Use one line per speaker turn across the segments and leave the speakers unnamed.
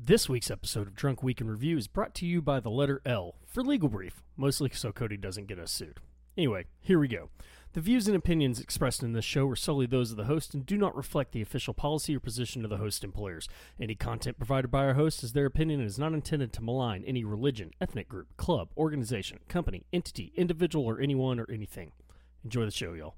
This week's episode of Drunk Week in Review is brought to you by the letter L for legal brief, mostly so Cody doesn't get us sued. Anyway, here we go. The views and opinions expressed in this show are solely those of the host and do not reflect the official policy or position of the host employers. Any content provided by our host is their opinion and is not intended to malign any religion, ethnic group, club, organization, company, entity, individual, or anyone or anything. Enjoy the show, y'all.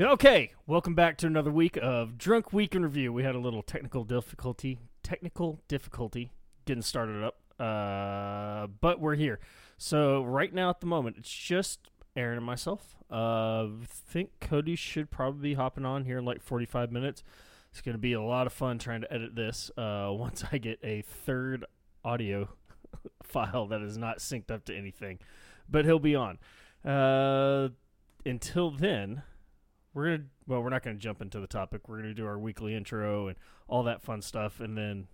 Okay, welcome back to another week of Drunk Week in Review. We had a little technical difficulty, technical difficulty getting started up, uh, but we're here. So right now, at the moment, it's just Aaron and myself. Uh, think Cody should probably be hopping on here in like 45 minutes. It's going to be a lot of fun trying to edit this. Uh, once I get a third audio file that is not synced up to anything, but he'll be on. Uh, until then we're gonna well we're not gonna jump into the topic we're gonna do our weekly intro and all that fun stuff and then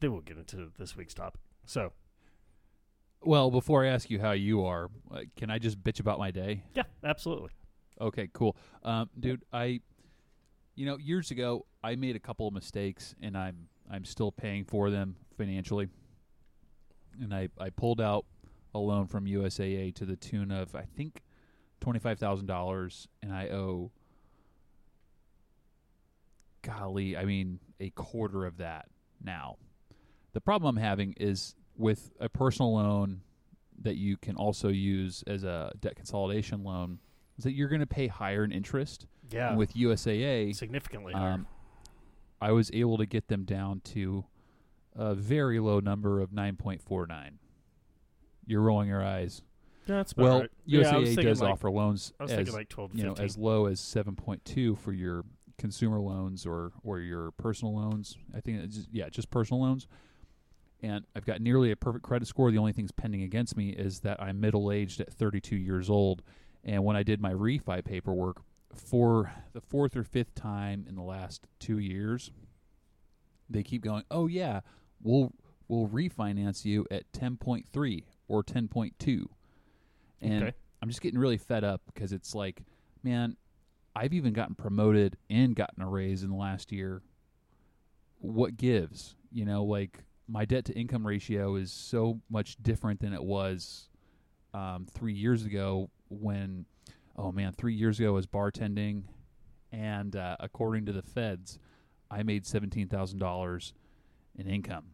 then we'll get into this week's topic so
Well, before I ask you how you are, uh, can I just bitch about my day?
yeah absolutely
Okay, cool. Um, dude, I, you know, years ago I made a couple of mistakes, and I'm I'm still paying for them financially. And I I pulled out a loan from USAA to the tune of I think twenty five thousand dollars, and I owe. Golly, I mean a quarter of that now. The problem I'm having is with a personal loan that you can also use as a debt consolidation loan is that you're going to pay higher in interest.
yeah
And with USAA,
significantly higher.
um, I was able to get them down to a very low number of 9.49. You're rolling your eyes.
Yeah, that's
Well,
right. yeah,
USAA
thinking
does
like,
offer loans as
like 12
you know as low as 7.2 for your consumer loans or or your personal loans. I think it's just, yeah, just personal loans. And I've got nearly a perfect credit score. The only things pending against me is that I'm middle aged at 32 years old. And when I did my refi paperwork for the fourth or fifth time in the last two years, they keep going. Oh yeah, we'll we'll refinance you at 10.3 or 10.2. And
Okay.
I'm just getting really fed up because it's like, man, I've even gotten promoted and gotten a raise in the last year. What gives? You know, like my debt to income ratio is so much different than it was um, three years ago when, oh man, three years ago I was bartending, and uh, according to the feds, I made seventeen thousand dollars in income.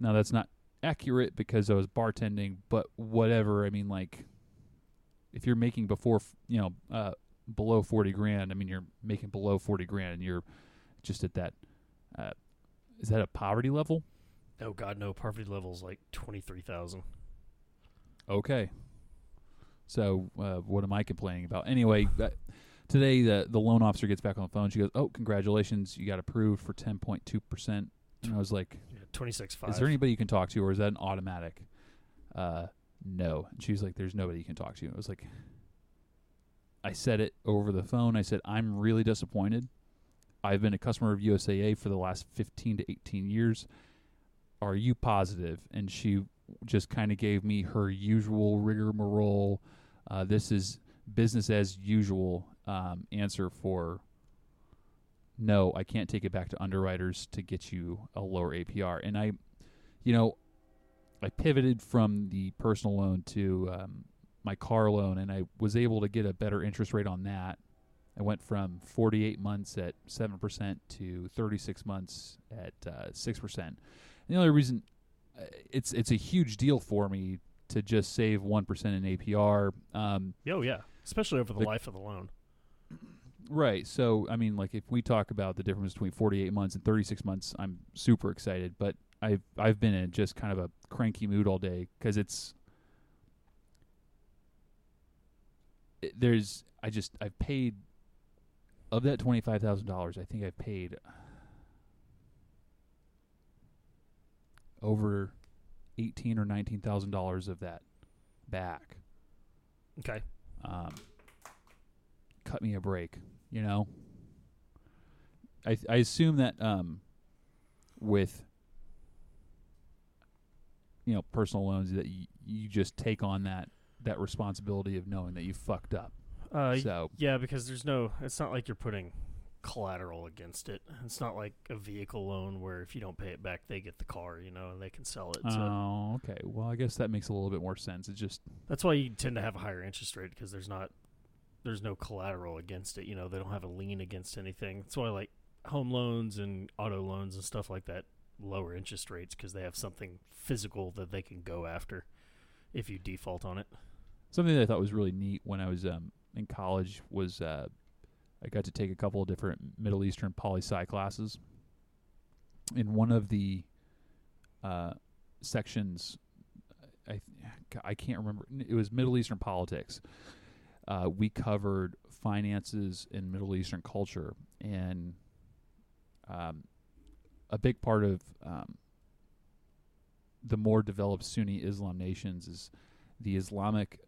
Now that's not accurate because I was bartending, but whatever. I mean, like, if you're making before, you know, uh, below forty grand, I mean, you're making below forty grand, and you're just at that. Uh, is that a poverty level?
oh god no poverty level is like 23000
Okay. So uh, what am I complaining about? Anyway, uh, today the the loan officer gets back on the phone. She goes, "Oh, congratulations, you got approved for ten point two percent." And I was like,
yeah 26.5
"Is there anybody you can talk to, or is that an automatic?" Uh, no. And she was like, "There's nobody you can talk to." I was like, I said it over the phone. I said, "I'm really disappointed. I've been a customer of USAA for the last 15 to 18 years. Are you positive?" And she just kind of gave me her usual rigmarole. Uh, this is business as usual um, answer for no, I can't take it back to underwriters to get you a lower APR. And I, you know, I pivoted from the personal loan to um, my car loan, and I was able to get a better interest rate on that. I went from 48 months at 7% to 36 months at uh, 6%. And the only reason uh, it's it's a huge deal for me to just save 1% in APR. Um,
oh yeah especially over the
The-
life of the loan
Right. So, I mean, like if we talk about the difference between 48 months and 36 months, I'm super excited, but I've I've been in just kind of a cranky mood all day cuz it's there's I just I've paid of that $25,000, I think I've paid over 18 or $19,000 of that back
okay
um, cut me a break. You know, I I assume that um, with you know personal loans that y- you just take on that that responsibility of knowing that you fucked up.
Uh,
so
yeah, because there's no. It's not like you're putting collateral against it. It's not like a vehicle loan where if you don't pay it back, they get the car, you know, and they can sell it. So
oh, okay. Well, I guess that makes a little bit more sense. It's just
that's why you tend to have a higher interest rate because there's not there's no collateral against it. You know, they don't have a lien against anything. That's why like home loans and auto loans and stuff like that lower interest rates because they have something physical that they can go after if you default on it.
something that I thought was really neat when I was um, in college was uh, I got to take a couple of different Middle Eastern poli sci classes. In one of the uh, sections, I I can't remember. It was Middle Eastern politics. Uh, we covered finances in Middle Eastern culture, and um, a big part of um, the more developed Sunni Islam nations is the Islamic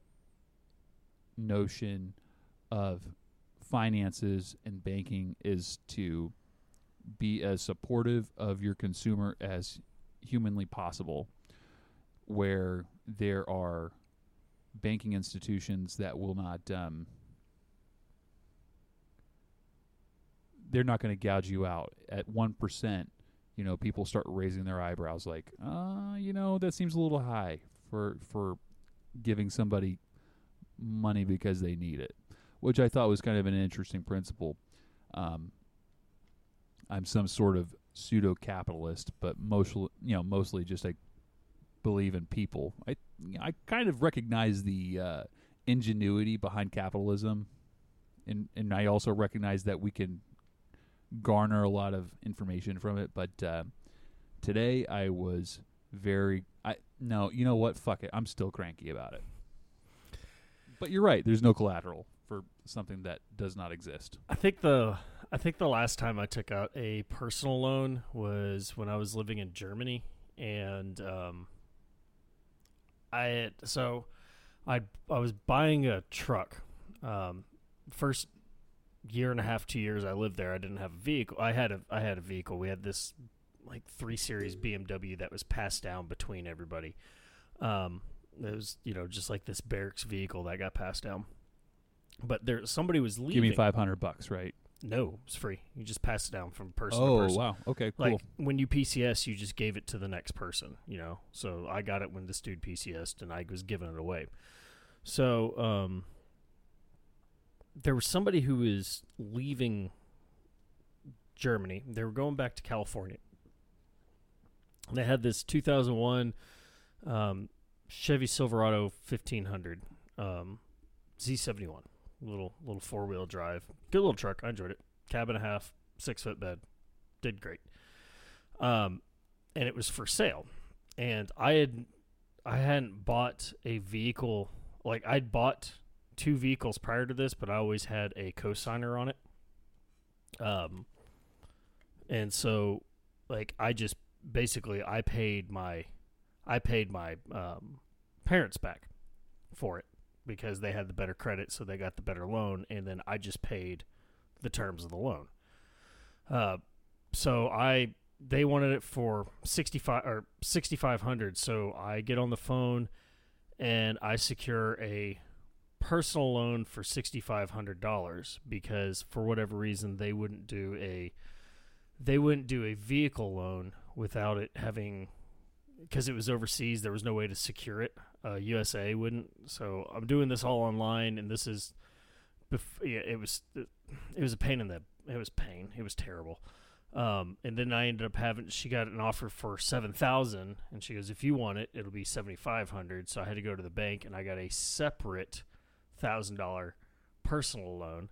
notion of finances and banking is to be as supportive of your consumer as humanly possible where there are banking institutions that will not um, they're not going to gouge you out. At 1% you know people start raising their eyebrows like uh you know that seems a little high for for giving somebody money because they need it which i thought was kind of an interesting principle. Um i'm some sort of pseudo capitalist but mostly you know mostly just i believe in people i i kind of recognize the uh ingenuity behind capitalism and and i also recognize that we can garner a lot of information from it. But uh, today I was very I no, you know what? Fuck it. I'm still cranky about it. But you're right. There's no collateral for something that does not exist.
I think the I think the last time I took out a personal loan was when I was living in Germany, and um, I so I I was buying a truck. Um, first year and a half, two years I lived there, I didn't have a vehicle. I had a I had a vehicle. We had this like three series BMW that was passed down between everybody. Um, it was you know just like this barracks vehicle that got passed down. But there somebody was leaving.
Give me 500 bucks, right?
No, it's free. You just pass it down from person
Oh,
to person.
wow. Okay, cool.
Like when you PCS, you just gave it to the next person, you know. So I got it when this dude PCSed, and I was giving it away. So um, there was somebody who was leaving Germany. They were going back to California. They had this 2001 um, Chevy Silverado 1500 um, Z71, little little four wheel drive, good little truck. I enjoyed it. Cab and a half, six foot bed, did great. Um, and it was for sale, and I had I hadn't bought a vehicle like I'd bought two vehicles prior to this, but I always had a cosigner on it. Um, and so like I just basically I paid my I paid my um, parents back for it because they had the better credit, so they got the better loan, and then I just paid the terms of the loan. Uh, so I they wanted it for sixty five or sixty five hundred. So I get on the phone and I secure a personal loan for sixty five hundred dollars because for whatever reason they wouldn't do a they wouldn't do a vehicle loan without it having because it was overseas there was no way to secure it. Uh, USAA wouldn't. So i'm doing this all online and this is bef- yeah, it was it was a pain in the it was pain. It was terrible. Um, and then i ended up having she got an offer for 7000 and she goes if you want it it'll be 7500 so i had to go to the bank and i got a separate thousand dollar personal loan.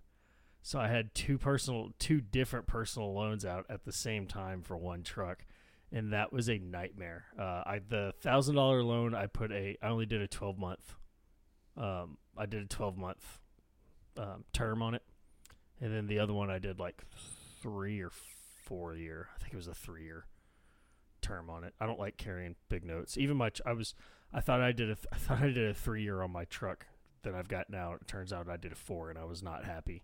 So i had two personal two different personal loans out at the same time for one truck and that was a nightmare. Uh, I the thousand dollar loan I put a I only did a twelve month. Um, I did a twelve month um, term on it, and then the other one I did like three or four year. I think it was a three year term on it. I don't like carrying big notes. Even my I was I thought I did a I thought I did a three year on my truck that I've got now. It turns out I did a four, and I was not happy.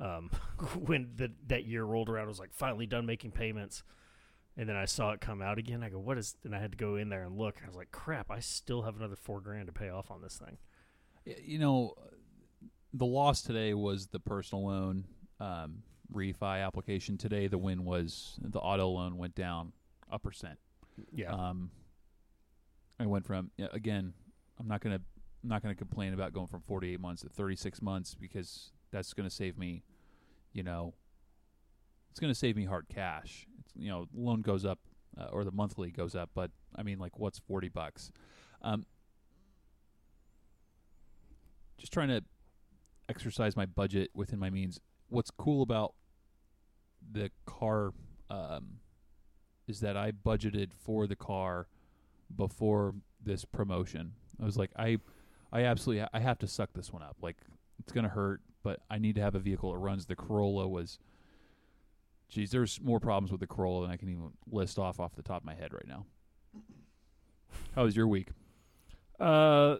Um, when the, that year rolled around, I was like finally done making payments And then I saw it come out again. I go, what is? And I had to go in there and look. I was like, crap, I still have another four grand to pay off on this thing.
You know, the loss today was the personal loan um, refi application. Today, the win was the auto loan went down a percent.
Yeah.
Um, I went from again. I'm not gonna I'm not gonna complain about going from 48 months to 36 months because that's gonna save me, you know, it's gonna save me hard cash. You know, loan goes up uh, or the monthly goes up, but I mean, like, what's 40 bucks? Um, just trying to exercise my budget within my means. What's cool about the car um, is that I budgeted for the car before this promotion. I was like, I, I absolutely, I have to suck this one up. Like, it's gonna hurt, but I need to have a vehicle that runs. The Corolla was, geez, there's more problems with the Corolla than I can even list off off the top of my head right now. How was your week?
Uh,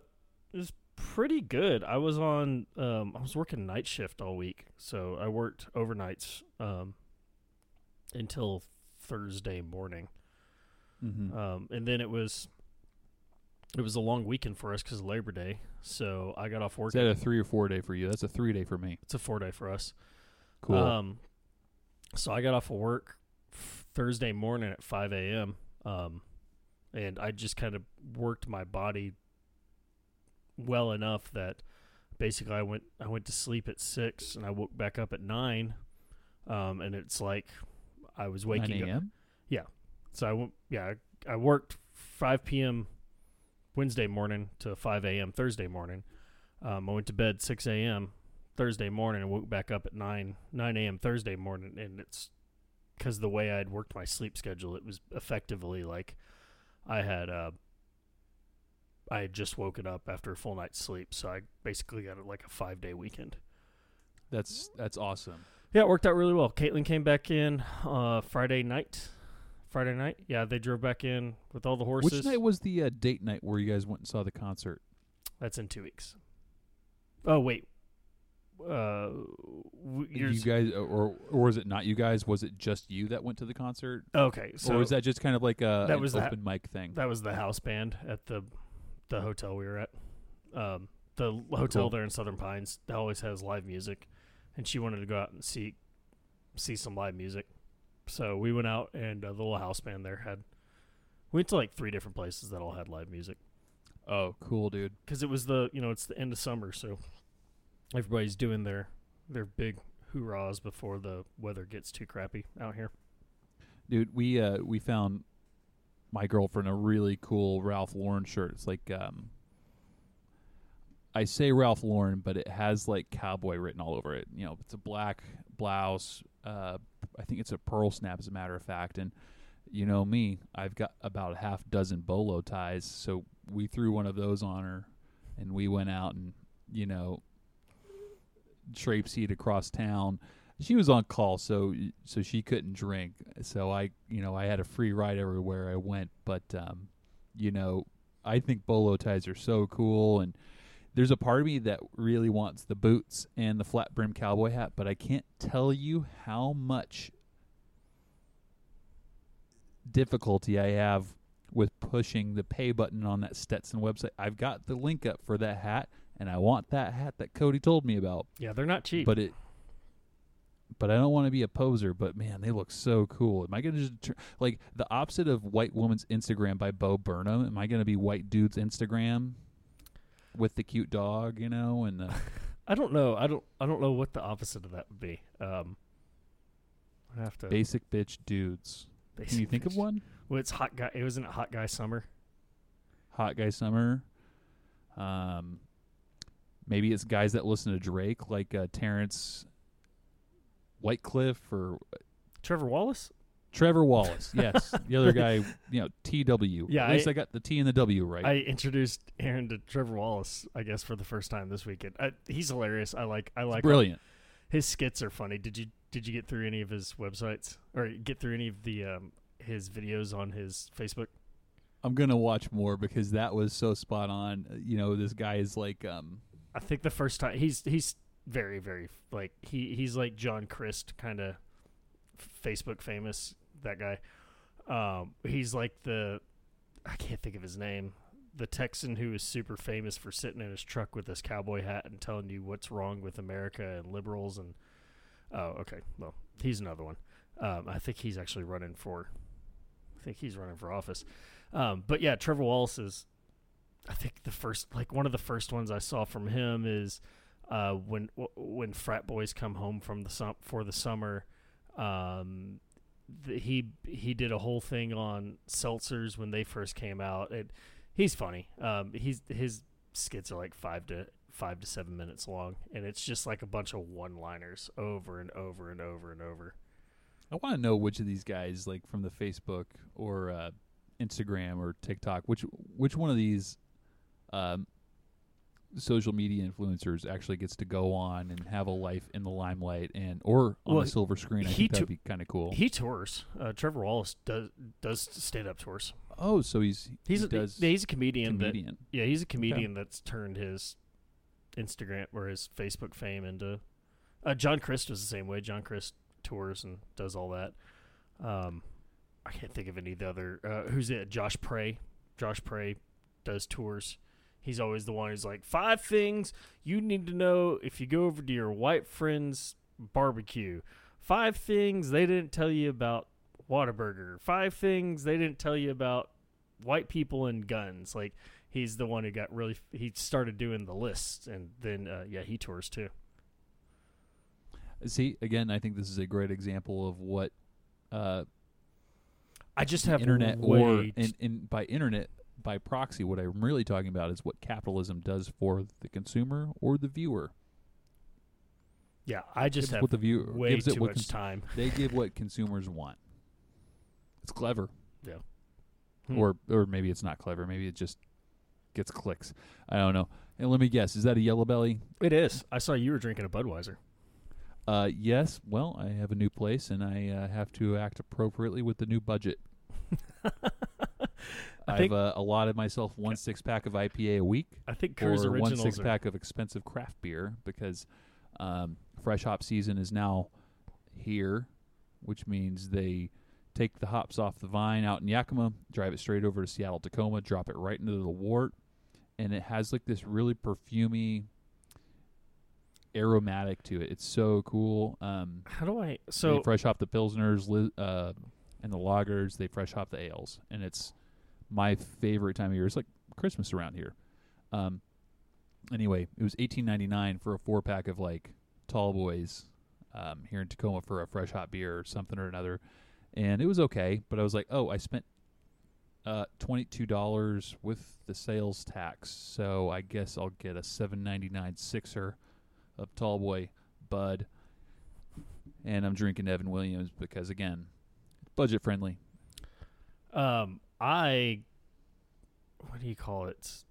it was pretty good. I was on. Um, I was working night shift all week, so I worked overnights. Um, until Thursday morning.
Mm-hmm.
Um, and then it was. It was a long weekend for us because of Labor Day, so I got off work.
Is that a three or four day for you? That's a three day for me.
it's a four day for us.
Cool.
Um, so I got off of work Thursday morning at 5 a.m. Um, and I just kind of worked my body well enough that basically I went I went to sleep at six and I woke back up at nine. Um, and it's like I was
9
waking up.
Yeah,
So I went, yeah, I, I worked 5 p.m. Wednesday morning to 5 a.m. Thursday morning. Um, I went to bed 6 a.m. Thursday morning and woke back up at 9 9 a.m. Thursday morning, and it's because the way I had worked my sleep schedule, it was effectively like I had uh, I had just woken up after a full night's sleep, so I basically got like a five day weekend.
That's that's awesome.
Yeah, it worked out really well. Caitlin came back in uh, Friday night. Friday night, yeah, they drove back in with all the horses.
Which night was the uh, date night where you guys went and saw the concert?
That's in two weeks. Oh wait, uh,
you guys, or or was it not you guys? Was it just you that went to the concert,
okay, so
or was that just kind of like a
that was the-
open mic thing?
that was the house band at the the hotel we were at. Um, the hotel
Cool.
there in Southern Pines that always has live music, and she wanted to go out and see see some live music. So we went out, and uh, the little house band there had. We went to like three different places that all had live music.
oh, cool, dude.
because it was the you know it's the end of summer, so everybody's doing their their big hoorahs before the weather gets too crappy out here.
Dude, we uh we found my girlfriend a really cool Ralph Lauren shirt. It's like um I say Ralph Lauren, but it has like cowboy written all over it. You know, it's a black blouse. Uh, I think it's a pearl snap, as a matter of fact. And you know me, I've got about a half dozen bolo ties, so we threw one of those on her, and we went out and you know traipsed across town. She was on call, so so she couldn't drink. So I, you know, I had a free ride everywhere I went. But um, you know, I think bolo ties are so cool, and there's a part of me that really wants the boots and the flat brim cowboy hat, but I can't tell you how much difficulty I have with pushing the pay button on that Stetson website. I've got the link up for that hat, and I want that hat that Cody told me about.
Yeah, they're not cheap.
But it, but I don't want to be a poser. But man, they look so cool. Am I gonna just tr- like the opposite of White Woman's Instagram by Bo Burnham? Am I gonna be White Dude's Instagram with the cute dog, you know, and the
I don't know. I don't. I don't know what the opposite of that would be. Um, I have to.
basic bitch dudes? Can you think of one?
Well, it's hot guy. It wasn't hot guy summer.
Hot guy summer. Um, maybe it's guys that listen to Drake, like uh, Terrence Whitecliffe or
Trevor Wallace.
Trevor Wallace. Yes, the other guy, you know, T.W.
Yeah,
at least
I-
I, got the T and the W right.
I introduced Aaron to Trevor Wallace. I guess for the first time this weekend. I, he's hilarious. I like. I like.
Brilliant.
His skits are funny. Did you Did you get through any of his websites or get through any of the um, his videos on his Facebook?
I'm gonna watch more because that was so spot on. Uh, You know, this guy is like, um,
I think the first time he's he's very very like he he's like John Crist kind of Facebook famous that guy. Um, he's like the I can't think of his name. The Texan who is super famous for sitting in his truck with his cowboy hat and telling you what's wrong with America and liberals and oh, okay, well, he's another one. Um, I think he's actually running for. I think he's running for office. Um, but yeah, Trevor Wallace is. I think the first, like one of the first ones I saw from him is uh, when w- when frat boys come home from the sum- for the summer. Um, the, he he did a whole thing on seltzers when they first came out. It, he's funny. Um, he's his skits are like five to five to seven minutes long, and it's just like a bunch of one liners over and over and over and over.
I want to know which of these guys, like from the Facebook or uh, Instagram or TikTok, which which one of these um, social media influencers actually gets to go on and have a life in the limelight and or on
Well,
the silver screen. I think that'd be kind of cool.
He tours. Uh, Trevor Wallace does does stand up tours.
oh, so he's
He's
he
a,
does
he's a comedian. That, yeah, he's a comedian that's turned his Instagram or his Facebook fame into. Uh, John Crist was the same way. John Crist tours and does all that. Um, I can't think of any of the other. Uh, who's it? Josh Pray. Josh Pray does tours. He's always the one who's like five things you need to know if you go over to your white friend's barbecue. Five things they didn't tell you about Whataburger. Five things they didn't tell you about white people and guns. Like he's the one who got really. He started doing the list, and then uh, yeah, he tours too.
See, again, I think this is a great example of what uh,
I just have
internet
way
or and by internet by proxy. What I'm really talking about is what capitalism does for the consumer or the viewer.
yeah, I just have
what the viewer
way
gives it
too
what
much
cons-
time.
they give what consumers want. It's clever.
Yeah. Hmm.
Or or maybe it's not clever. Maybe it just gets clicks. I don't know. And let me guess, is that a yellow belly?
It is. I saw you were drinking a Budweiser.
Uh, yes. Well, I have a new place, and I uh, have to act appropriately with the new budget.
I
I've uh, allotted myself one six pack of IPA a week,
I think Coors
or one six pack of expensive craft beer because um, fresh hop season is now here, which means they take the hops off the vine out in Yakima, drive it straight over to Seattle Tacoma, drop it right into the wort, and it has like this really perfumy aromatic to it. It's so cool. Um,
How do I?
they
So
fresh hop the pilsners li- uh, and the lagers. They fresh hop the ales, and it's my favorite time of year. It's like Christmas around here. Um, anyway, it was eighteen ninety nine for a four pack of like Tall Boys um, here in Tacoma for a fresh hop beer or something or another, and it was okay. But I was like, oh, I spent uh, twenty two dollars with the sales tax, so I guess I'll get a seven ninety nine sixer of Tall Boy Bud and I'm drinking Evan Williams because again, budget friendly.
um, I what do you call it?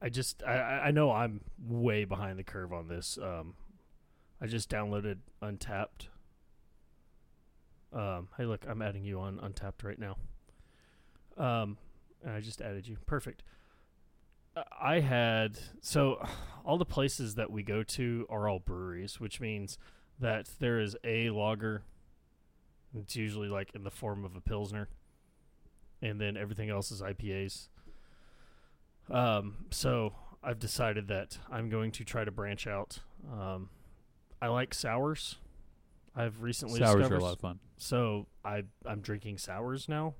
I just I- I know I'm way behind the curve on this. Um, I just downloaded Untappd. Um, hey, look, I'm adding you on Untappd right now. Um, and I just added you. Perfect. Uh, I had so all the places that we go to are all breweries, which means that there is a lager. It's usually like in the form of a pilsner, and then everything else is IPAs. Um, so I've decided that I'm going to try to branch out. Um, I like sours. I've recently
Sours are
discovered
a lot of fun.
so I I'm drinking sours now.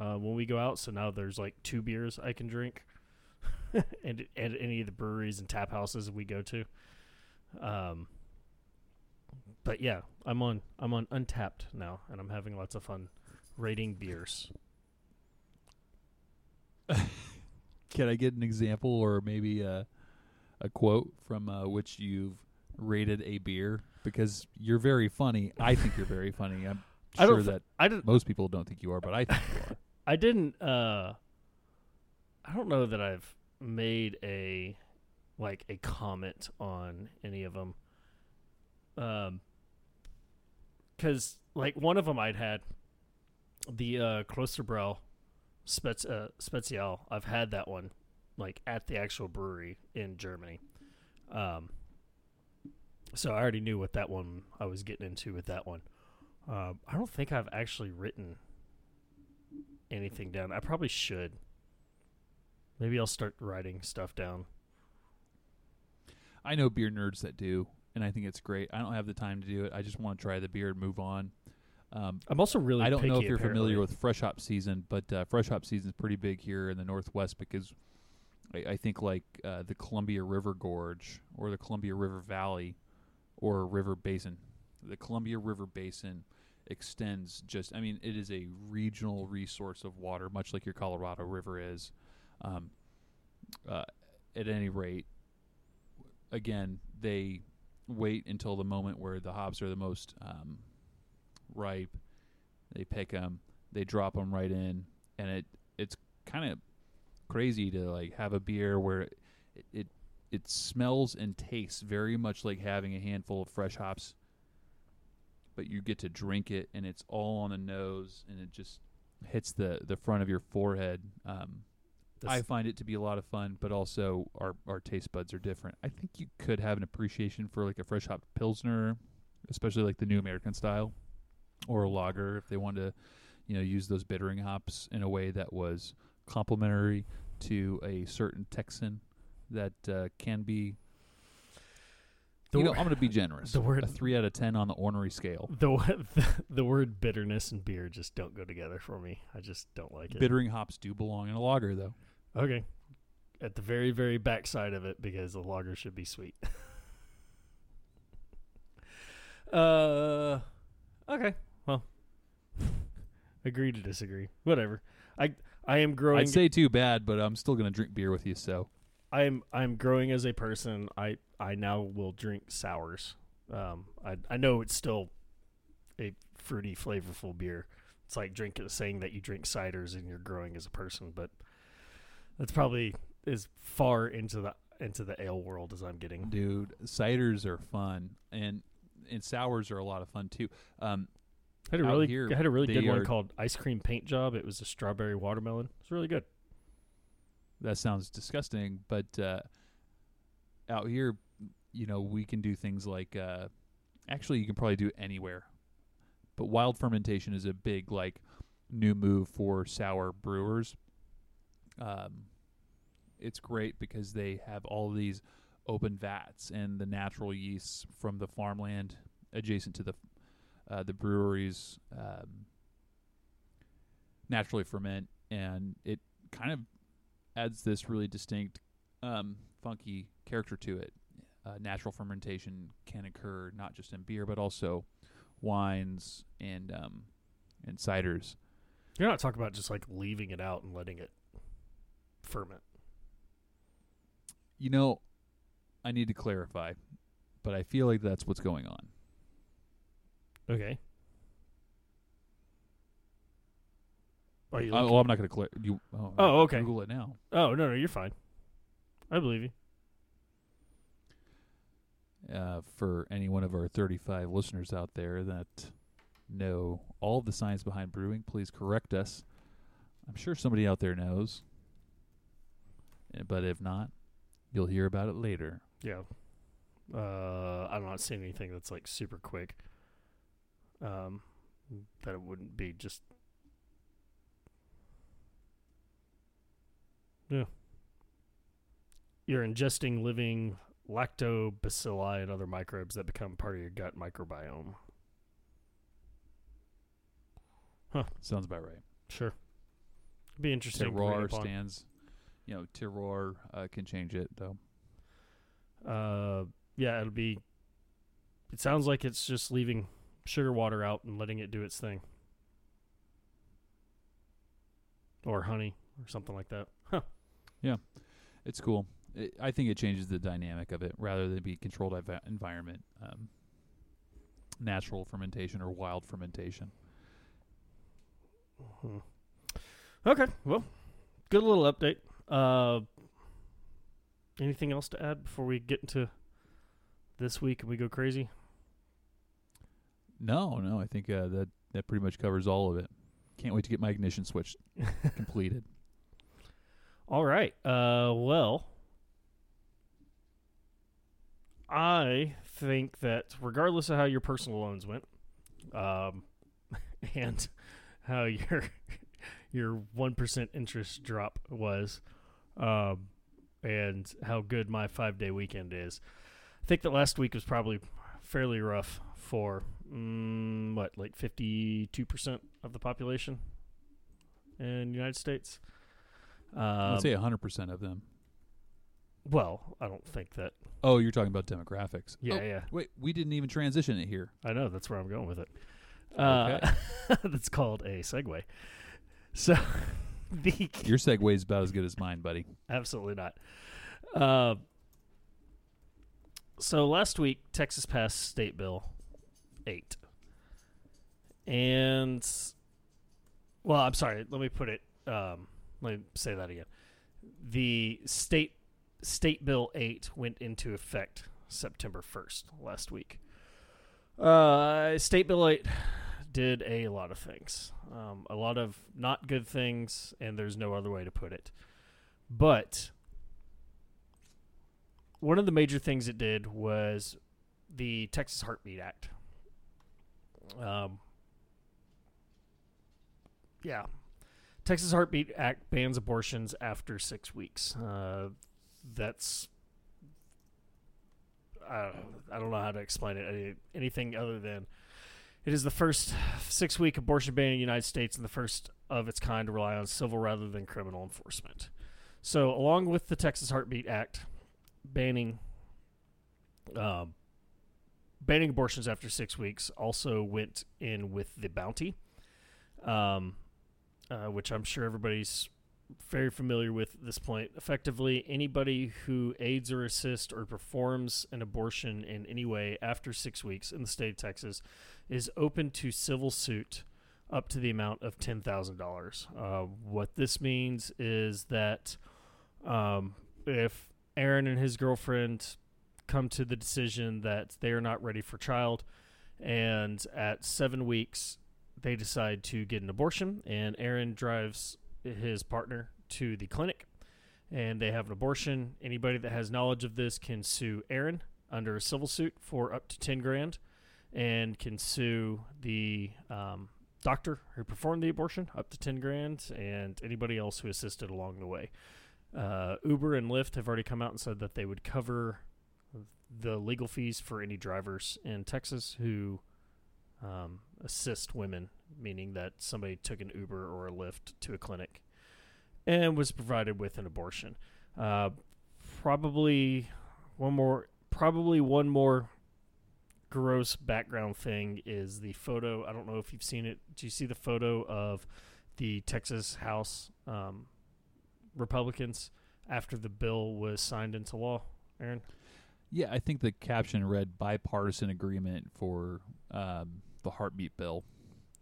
Uh, when we go out, so now there's like two beers I can drink, and at any of the breweries and tap houses we go to. Um, but yeah, I'm on I'm on Untappd now, and I'm having lots of fun rating beers.
Can I get an example or maybe a, a quote from uh, which you've rated a beer? Because you're very funny. I think you're very funny. I'm
I don't
sure that
I didn't
most people don't think you are, but I think you are.
I didn't uh I don't know that I've made a like a comment on any of them. Um cuz like one of them I'd had the uh Klosterbrau Spez uh, Spezial. I've had that one like at the actual brewery in Germany. Um so I already knew what that one I was getting into with that one. Uh, I don't think I've actually written anything down. I probably should. Maybe I'll start writing stuff down.
I know beer nerds that do, and I think it's great. I don't have the time to do it. I just want to try the beer and move on. Um,
I'm also really.
I don't know if you're familiar with fresh hop season, but uh, fresh hop season is pretty big here in the Northwest because I, I think like uh, the Columbia River Gorge or the Columbia River Valley or River Basin. The Columbia River Basin extends just, I mean, it is a regional resource of water, much like your Colorado River is. Um, uh, at any rate, again, they wait until the moment where the hops are the most um, ripe. They pick them, they drop them right in, and it it's kind of crazy to like have a beer where it, it it smells and tastes very much like having a handful of fresh hops, but you get to drink it and it's all on the nose and it just hits the the front of your forehead. Um, I find it to be a lot of fun, but also our our taste buds are different. I think you could have an appreciation for like a fresh hop pilsner, especially like the new American style, or a lager if they wanted to, you know, use those bittering hops in a way that was complementary to a certain Texan that uh, can be.
The
you know,
wor-
I'm going to be generous.
the word-
a three out of ten on the ornery scale.
the, the the word bitterness and beer just don't go together for me. I just don't like it.
Bittering hops do belong in a lager, though.
Okay. At the very, very backside of it because the lager should be sweet. uh okay. Well agree to disagree. Whatever. I I am growing
I'd say too bad, but I'm still going to drink beer with you. So
I am I'm growing as a person. I I now will drink sours. Um I I know it's still a fruity flavorful beer. It's like drinking saying that you drink ciders and you're growing as a person, but that's probably as far into the into the ale world as I'm getting.
Dude, ciders are fun, and and sours are a lot of fun too. Um,
I had a really
here,
I had a really good
they
one called Ice Cream Paint Job. It was a strawberry watermelon. It's really good.
that sounds disgusting, but uh, out here, you know, we can do things like. Uh, actually, you can probably do anywhere, but wild fermentation is a big like new move for sour brewers. Um, it's great because they have all these open vats and the natural yeasts from the farmland adjacent to the uh, the breweries um, naturally ferment, and it kind of adds this really distinct, um, funky character to it. Uh, natural fermentation can occur not just in beer, but also wines and um, and ciders.
You're not talking about just like leaving it out and letting it ferment.
You know, I need to clarify, but I feel like that's what's going on.
Okay. Are you
Uh, well, I'm not going to clear. You. Oh,
Oh, okay.
Google it now.
oh no no you're fine. I believe you.
uh, for any one of our 35 listeners out there that know all the science behind brewing, please correct us. I'm sure somebody out there knows. But if not, you'll hear about it later.
Yeah. Uh, I'm not seeing anything that's like super quick. Um, that it wouldn't be just. Yeah. You're ingesting living lactobacilli and other microbes that become part of your gut microbiome. Huh.
Sounds about right.
Sure. Be interesting. to read
Terroir
up on.
stands, you know, terroir uh, can change it though.
Uh, yeah, it'll be. It sounds like it's just leaving sugar water out and letting it do its thing, or honey, or something like that. Huh.
Yeah, it's cool. It, I think it changes the dynamic of it rather than be controlled envi- environment, um, natural fermentation or wild fermentation.
Hmm. Okay, well, good little update. Uh, anything else to add before we get into this week and we go crazy?
No, no, I think uh, that that pretty much covers all of it. Can't wait to get my ignition switch completed.
All right. Uh, well, I think that regardless of how your personal loans went, um, and how your your one percent interest drop was, um, and how good my five day weekend is. I think that last week was probably fairly rough for mm, what, like fifty two percent of the population in the United States. Um,
Let's say 100% of them.
well, I don't think that.
Oh, you're talking about demographics.
Yeah,
Oh,
yeah.
Wait, we didn't even transition it here.
I know that's where I'm going with it. Uh, that's called a segue. So, the
Your segue is about as good as mine, buddy.
absolutely not. Uh, so last week, Texas passed State Bill eight, and well, I'm sorry. Let me put it. Um, let me say that again. The state State Bill eight went into effect September first last week. Uh, State Bill eight did a lot of things, um, a lot of not good things, and there's no other way to put it. But one of the major things it did was the Texas Heartbeat Act. Um, yeah, Texas Heartbeat Act bans abortions after six weeks. Uh, that's I don't, I don't know how to explain it. Anything other than it is the first six week abortion ban in the United States and the first of its kind to rely on civil rather than criminal enforcement. So, along with the Texas Heartbeat Act banning um, banning abortions after six weeks, also went in with the bounty, um, uh, which I'm sure everybody's very familiar with at this point. Effectively, anybody who aids or assists or performs an abortion in any way after six weeks in the state of Texas is open to civil suit up to the amount of ten thousand uh, dollars. What this means is that um, if Aaron and his girlfriend come to the decision that they are not ready for child, and at seven weeks they decide to get an abortion, and Aaron drives his partner to the clinic, and they have an abortion. Anybody that has knowledge of this can sue Aaron under a civil suit for up to ten grand, and can sue the um, doctor who performed the abortion up to 10 grand and anybody else who assisted along the way. Uh, Uber and Lyft have already come out and said that they would cover the legal fees for any drivers in Texas who um, assist women, meaning that somebody took an Uber or a Lyft to a clinic and was provided with an abortion. Uh, probably one more, probably one more gross background thing is the photo. I don't know if you've seen it. Do you see the photo of the Texas House um, Republicans after the bill was signed into law, Aaron?
Yeah, I think the caption read bipartisan agreement for um, the heartbeat bill.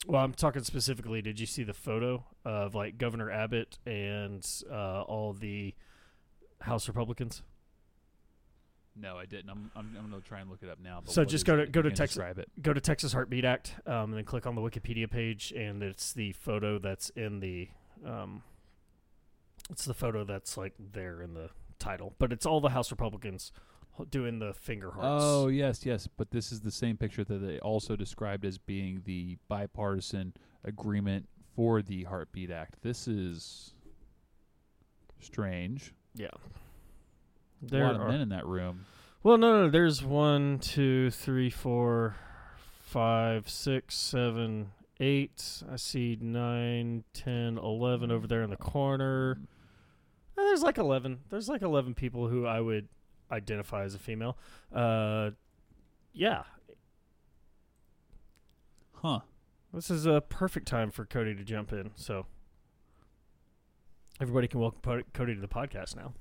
Well, I'm talking specifically. Did you see the photo of like Governor Abbott and uh, all the House Republicans?
No, I didn't. I'm I'm, I'm going to try and look it up now. But
So just go to- go to Texas-
Describe it.
Go to Texas Heartbeat Act, um, and then click on the Wikipedia page, and it's the photo that's in the, um, it's the photo that's like there in the title, but it's all the House Republicans doing the finger hearts.
Oh yes, yes. But this is the same picture that they also described as being the bipartisan agreement for the Heartbeat Act. This is strange.
yeah.
A
There
lot of
are-
men in that room.
Well, no, no. There's one, two, three, four, five, six, seven, eight. I see nine, ten, eleven over there in the corner. Uh, There's like eleven. There's like eleven people who I would identify as a female. Uh, yeah.
Huh.
This is a perfect time for Cody to jump in. So everybody can welcome Cody to the podcast now.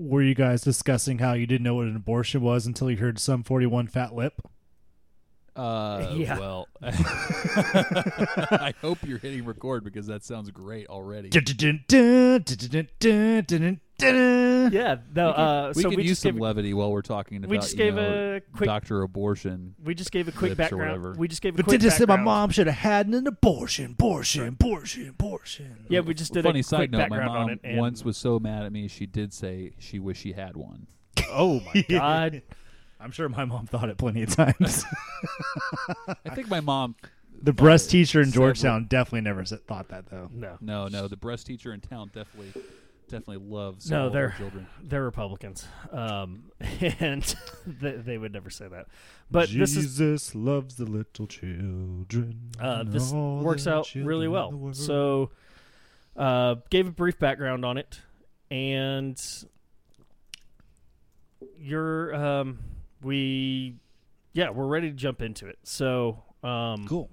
Were you guys discussing how you didn't know what an abortion was until you heard some 41 fat lip?
Uh,
Yeah.
Well, I hope you're hitting record because that sounds great already.
Yeah. No. uh,
we
so
could
we
use
just
some
gave,
levity while we're talking about
we just
you
gave
know,
a quick
doctor abortion.
We just gave a quick
lips or
background. We just gave a
But
quick
did just say my mom should have had an abortion, abortion, abortion, abortion.
Yeah, we just did
Funny
a
side
quick
note: My
background on
mom
it.
Once was so mad at me, she did say she wished she had one.
oh my god!
I'm sure my mom thought it plenty of times.
I think my mom
The breast teacher in
several-
Georgetown definitely never said, thought that though.
No,
No, no, the breast teacher in town definitely, definitely loves
No,
all of our
they're-
children.
they're Republicans, um, and they, they would never say that. But this is
Jesus loves the little children.
uh,
and
this
all
works
the
out
children
really
in the
well.
world.
So, uh, gave a brief background on it, and you're um, we, yeah, we're ready to jump into it. So, um,
cool.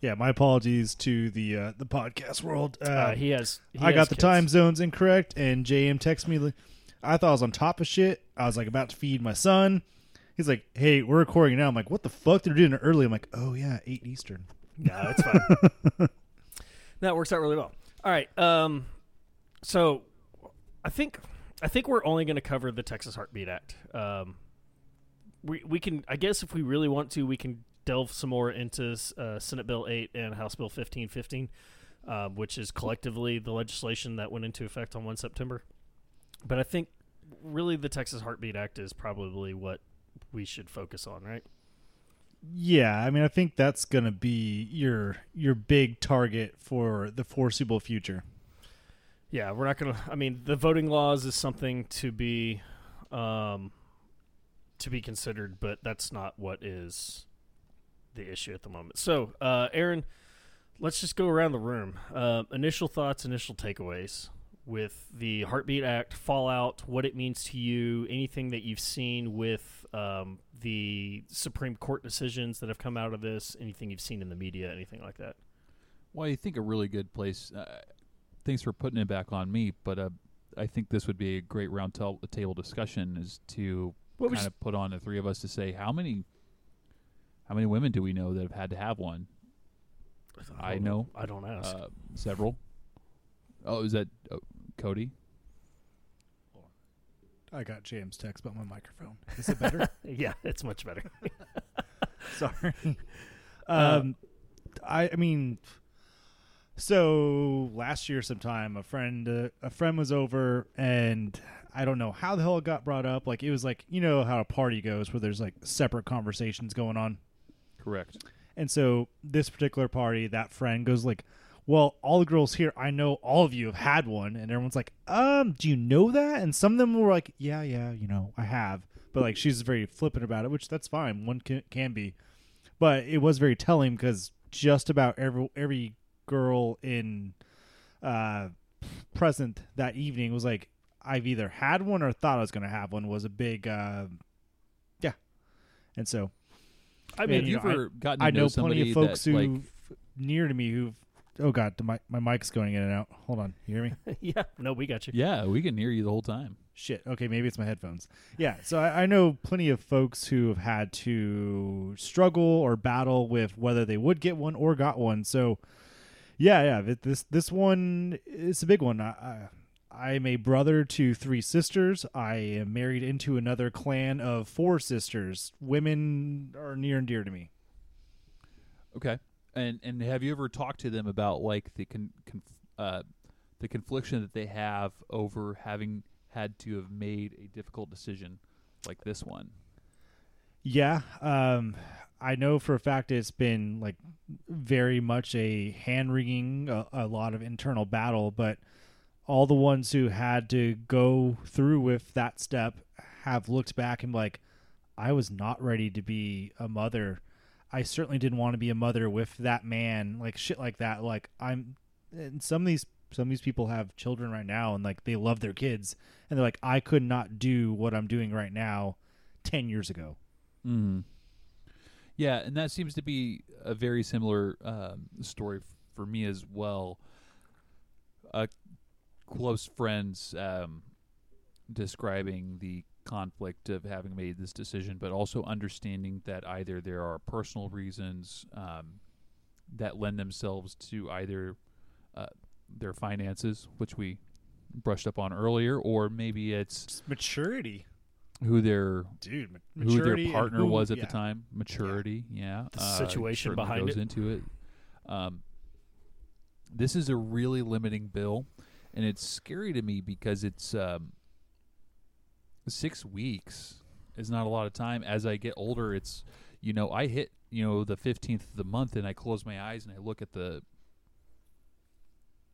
Yeah, my apologies to the uh, the podcast world. Uh,
Uh, he has. He
I
has
got the
kids.
time zones incorrect, and JM texted me. I thought I was on top of shit. I was like about to feed my son. He's like, "Hey, we're recording now." I'm like, "What the fuck? They're doing it early." I'm like, "Oh yeah, eight Eastern."
No, it's fine. that works out really well. All right. Um, so I think I think we're only going to cover the Texas Heartbeat Act. Um, we we can I guess if we really want to, we can delve some more into uh, Senate Bill eight and House Bill fifteen fifteen, uh, which is collectively the legislation that went into effect on one September. But I think really the Texas Heartbeat Act is probably what we should focus on, right?
Yeah, I mean, I think that's gonna be your your big target for the foreseeable future.
Yeah, we're not gonna. I mean, the voting laws is something to be, um, to be considered, but that's not what is the issue at the moment. So, uh, Aaron, let's just go around the room. Uh, initial thoughts, initial takeaways with the Heartbeat Act, fallout, what it means to you, anything that you've seen with um, the Supreme Court decisions that have come out of this, anything you've seen in the media, anything like that.
Well, I think a really good place. Uh, thanks for putting it back on me, but uh, I think this would be a great round tel- table discussion is to
What
kind of put on the three of us to say how many how many women do we know that have had to have one? I
don't
know.
I don't ask.
Uh, several. Oh, is that oh, Cody?
I got James text about my microphone. Is it better?
yeah, it's much better.
Sorry. um, I I mean, so last year sometime a friend uh, a friend was over and I don't know how the hell it got brought up. Like it was like you know how a party goes where there's like separate conversations going on.
Correct.
And so this particular party, that friend goes like, "Well, all the girls here, I know all of you have had one." And everyone's like, "Um, do you know that?" And some of them were like, "Yeah, yeah, you know, I have." But like she's very flippant about it, which that's fine. One can, can be. But it was very telling because just about every every girl in uh present that evening was like, "I've either had one or thought I was going to have one." Was a big uh yeah. And so
I
And,
mean,
have
you
you
know,
ever gotten to
I know
somebody
plenty of folks
that,
who
like,
near to me who've. Oh God, the mic, my mic's going in and out. Hold on, you hear me?
yeah, no, we got you.
yeah, we can hear you the whole time.
Shit. Okay, maybe it's my headphones. Yeah. So I, I know plenty of folks who have had to struggle or battle with whether they would get one or got one. So yeah, yeah. This this one is a big one. I, I I'm a brother to three sisters. I am married into another clan of four sisters. Women are near and dear to me.
Okay. And and have you ever talked to them about like the con, conf, uh, the confliction that they have over having had to have made a difficult decision like this one?
Yeah, um, I know for a fact it's been like very much a hand wringing, a, a lot of internal battle. But all the ones who had to go through with that step have looked back and like, I was not ready to be a mother. I certainly didn't want to be a mother with that man, like shit like that. Like I'm, and some of these some of these people have children right now, and like they love their kids, and they're like, I could not do what I'm doing right now, ten years ago.
Mm. Yeah, and that seems to be a very similar um, story f- for me as well. Uh, close friends um, describing the conflict of having made this decision, but also understanding that either there are personal reasons um, that lend themselves to either uh, their finances, which we brushed up on earlier, or maybe it's
Just maturity,
who their
dude.
who their partner was at
yeah.
the time, maturity, yeah,
The
uh,
situation behind
goes
it.
into it. Um, this is a really limiting bill, and it's scary to me because it's um, six weeks is not a lot of time. As I get older, it's you know I hit you know the 15th of the month and I close my eyes and I look at the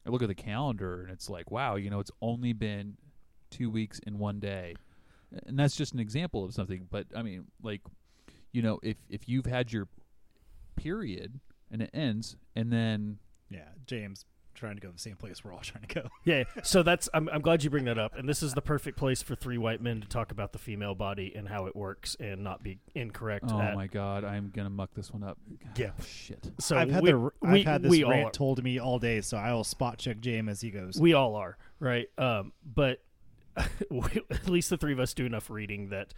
I look at the calendar and it's like, wow, you know, it's only been 2 weeks in one day. And that's just an example of something, but I mean, like you know, if if you've had your period and it ends and then
Yeah, James trying to go to the same place we're all trying to go.
Yeah, so that's I'm, I'm glad you bring that up, and this is the perfect place for three white men to talk about the female body and how it works and not be incorrect.
oh
at,
my god, I'm going to muck this one up.
Yeah.
Shit.
So
I've had
we,
the
we,
I've had this
we
rant told to me all day, so I will spot check James as he goes.
We all are, right? Um, but we, at least the three of us do enough reading that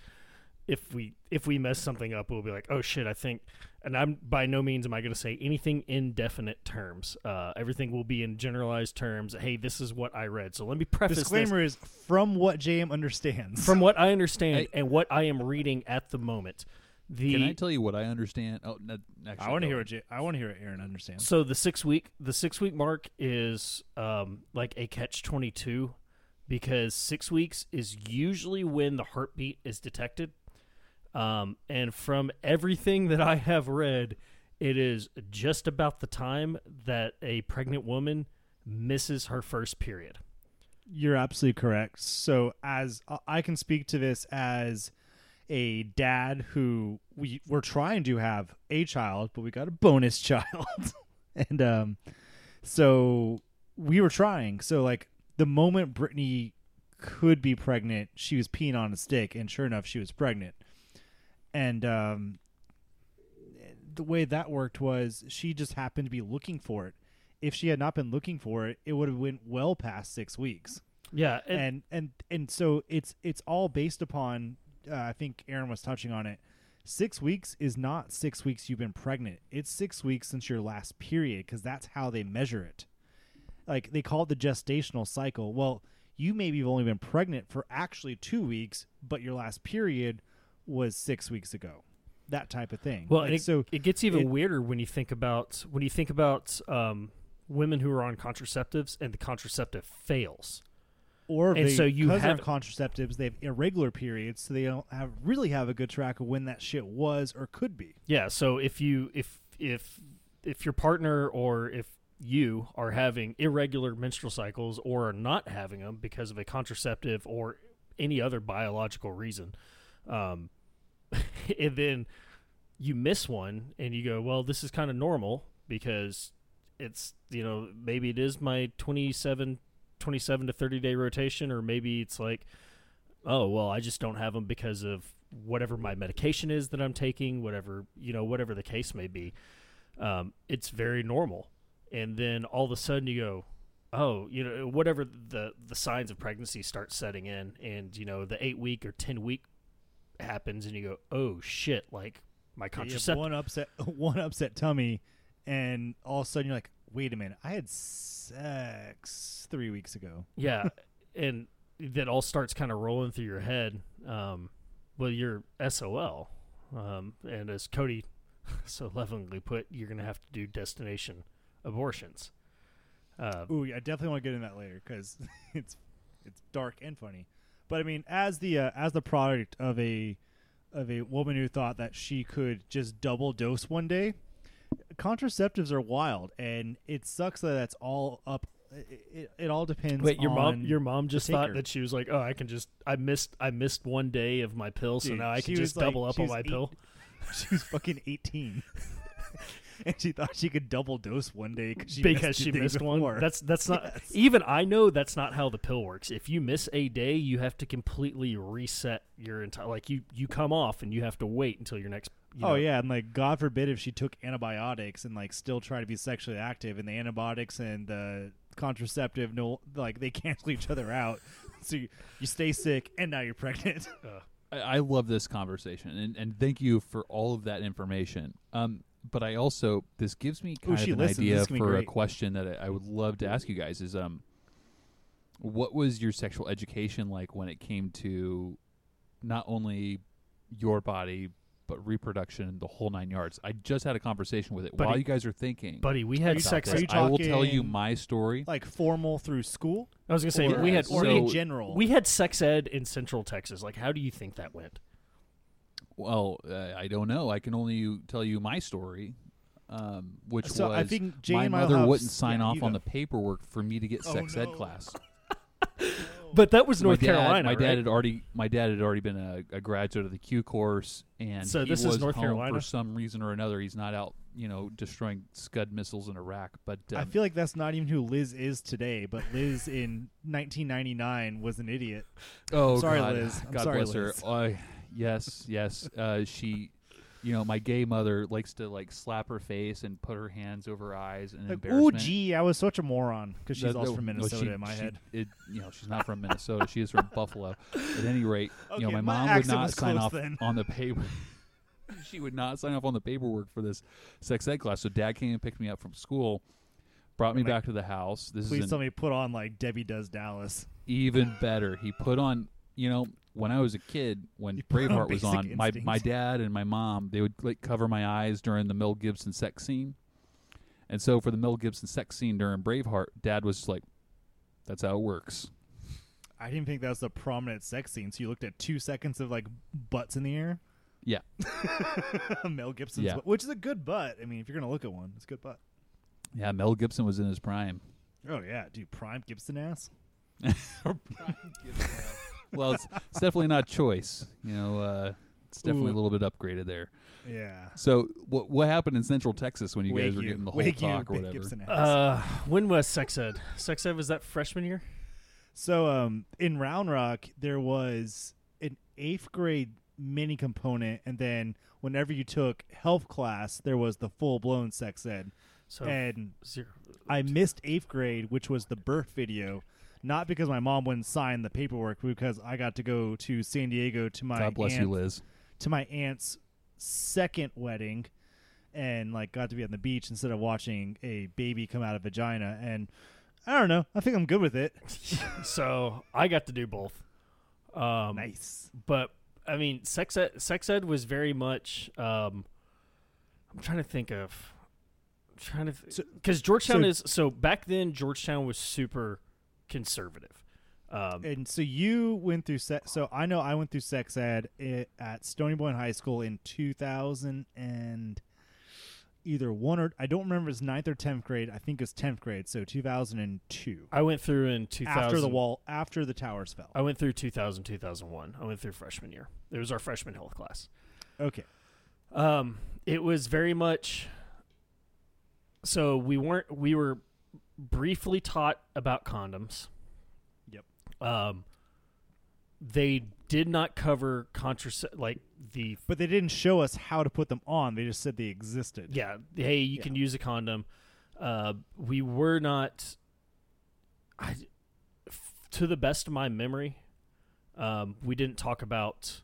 if we if we mess something up, we'll be like, oh shit, I think. And I'm by no means am I going to say anything in definite terms. Uh, everything will be in generalized terms. Hey, this is what I read. So let me preface this
Disclaimer is from what JM understands.
from what I understand
Hey.
and what I am reading at the moment. The
Can I tell you what I understand? Oh, no, actually,
I want to hear
on.
what J- I want to hear what Aaron understands.
So the six week the six week mark is um, like a catch twenty two because six weeks is usually when the heartbeat is detected. Um, and from everything that I have read, it is just about the time that a pregnant woman misses her first period.
You're absolutely correct. So as I- I can speak to this as a dad who we we're trying to have a child, but we got a bonus child. and um so we were trying. So like the moment Brittany could be pregnant, she was peeing on a stick and sure enough she was pregnant. And um the way that worked was she just happened to be looking for it. If she had not been looking for it, it would have went well past 6 weeks
Yeah, and,
and and and so it's it's all based upon uh, i think aaron was touching on it six weeks is not six weeks you've been pregnant it's six weeks since your last period because that's how they measure it like they call it the gestational cycle. Well you maybe have only been pregnant for actually two weeks but your last period was six weeks ago. That type of thing.
Well,
Like,
and it,
so
it gets even
it-
weirder when you think about when you think about um, women who are on contraceptives and the contraceptive fails.
or
and
they,
so you have-
on contraceptives they have irregular periods so they don't have really have a good track of when that shit was or could be.
Yeah, so if you if if if your partner or if you are having irregular menstrual cycles or are not having them because of a contraceptive or any other biological reason, um, and then you miss one and you go, well, this is kind of normal because it's you know maybe it is my 27, 27 to thirty day rotation, or maybe it's like oh well i just don't have them because of whatever my medication is that i'm taking whatever you know whatever the case may be. Um, it's very normal and then all of a sudden you go oh you know whatever the the signs of pregnancy start setting in and you know the eight week or ten week happens and you go oh shit like my contraceptive
one upset one upset tummy and all of a sudden you're like wait a minute i had sex three weeks ago.
Yeah and that all starts kind of rolling through your head um, well you're sol um, and as cody so lovingly put you're going to have to do destination abortions uh,
Ooh, yeah, I definitely want to get in that later because it's it's dark and funny. But I mean, as the uh, as the product of a of a woman who thought that she could just double dose one day, contraceptives are wild, and it sucks that that's all up. It, it, it all depends.
wait your mom your mom just thought that she was like oh i can just i missed i missed one day of my pill so
Dude,
now i can
was
just
like-
double up
she
on my
eight-
pill
she was fucking eighteen. And she thought she could double dose one day she
because
missed
she
the day
missed one. That's that's not
Yes.
even I know that's not how the pill works. If you miss a day, you have to completely reset your entire like you you come off and you have to wait until your next. You
oh yeah, and like God forbid if she took antibiotics and like still try to be sexually active, and the antibiotics and the contraceptive no like they cancel each other out, so you, you stay sick and now you're pregnant.
I, I love this conversation, and, and thank you for all of that information. Um, but I also this gives me kind
she
of an
listens.
Idea
is gonna be
for a question that I, I would love to ask you guys: is um, what was your sexual education like when it came to not only your body but reproduction, the whole nine yards? I just had a conversation with it while you guys are thinking.
buddy, we had sex.
are
this. I will tell you my story.
like formal through school,
I was gonna say
or,
we had
or
so-
in general.
we had sex ed in Central Texas. Like, how do you think that went?
Well, uh, I don't know. I can only tell you my story, um, which
So
was
I think Jay
my mother
Milehouse-
wouldn't sign
yeah,
off on the paperwork for me to get
Oh,
sex ed class.
But that was North
my dad,
Carolina.
My dad
right?
had already my dad had already been a, a graduate of the Q course, and
So
he
this is
was
North
home
Carolina?
for some reason or another. He's not out, you know, destroying Scud missiles in Iraq. But um,
I feel like that's not even who Liz is today, but Liz in 1999 was an idiot.
oh,
sorry,
God,
Liz. I'm
God
sorry,
bless
Liz.
her. Yes, yes. Uh, she, you know, my gay mother likes to like slap her face and put her hands over her eyes and
Like, oh,
embarrassment.
gee, I was such a moron because she's also
that-
from
well,
Minnesota
she-
in my
she-
head.
It, you know, she's not from Minnesota. she is from Buffalo. At any rate, you know,
Okay,
my
my
mom would
accent
not
was
sign
close
off
then.
on the paper. she would not sign off on the paperwork for this sex ed class. So dad came and picked me up from school, brought me
Like,
back to the house. This
Please
is
tell
an
me put on like Debbie Does Dallas.
even better. He put on, you know, when I was a kid, when
You put on
Braveheart was
Basic
on, my my dad and my mom they would like cover my eyes during the Mel Gibson sex scene, and so for the Mel Gibson sex scene during Braveheart, dad was like, "That's how it works."
I didn't think that was a prominent sex scene. So you looked at two seconds of like butts in the air.
Yeah.
Mel Gibson's,
Yeah.
butt, which is a good butt. I mean, if you're gonna look at one, it's a good butt.
Yeah, Mel Gibson was in his prime.
Oh yeah, dude, prime Gibson ass.
well, it's, it's definitely not choice. You know, uh, it's definitely
Ooh.
a little bit upgraded there.
Yeah.
So, what what happened in Central Texas when you guys were
Wagyu-
getting the whole
Wagyu
talk or
big
whatever?
Gibson ass.
Uh, when was sex ed? Sex ed was that freshman year?
So um, in Round Rock, there was an eighth grade mini component, and then whenever you took health class, there was the full blown sex ed.
So
And
zero.
I missed eighth grade, which was the birth video, not because my mom wouldn't sign the paperwork, but because I got to go to San Diego to my
God bless
aunt,
you, Liz.
to my aunt's second wedding, and like got to be on the beach instead of watching a baby come out of vagina. And I don't know, I think I'm good with it.
So I got to do both. Um,
nice.
but I mean, sex ed, sex ed was very much. Um, I'm trying to think of, I'm trying to,
So-
because Georgetown
so-
is so back then. Georgetown was super conservative. Um,
And so you went through se- so I know I went through sex ed i- at Stony Point High School in 2000 and either one or I don't remember if it was ninth or 10th grade. I think it was 10th grade, so 2002.
I went through in 2000.
After the wall, after the towers fell.
I went through 2000, 2001. I went through freshman year. It was our freshman health class.
Okay.
Um, it was very much. So we weren't. We were briefly taught about condoms.
Yep.
Um, they did not cover contracept like the
But they didn't show us how to put them on. They just said they existed.
yeah. Hey, you
Yeah.
can use a condom. Uh, we were not. I, f- to the best of my memory, um, we didn't talk about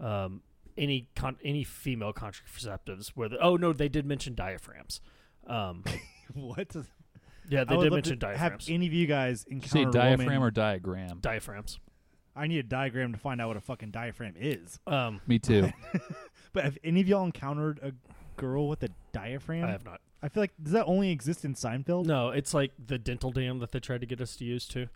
um, any con- any female contraceptives. Where the, oh no, they did mention diaphragms. Um,
what? Does-
yeah,
I
they
would
did
love
mention
to Have any of you guys
Did you say
encountered a
diaphragm
woman-
or diagram?
diaphragms.
I need a diagram to find out what a fucking diaphragm is.
Um,
Me too.
But have any of y'all encountered a girl with a diaphragm?
I have not.
I feel like does that only exist in Seinfeld?
No, it's like the dental dam that they tried to get us to use too.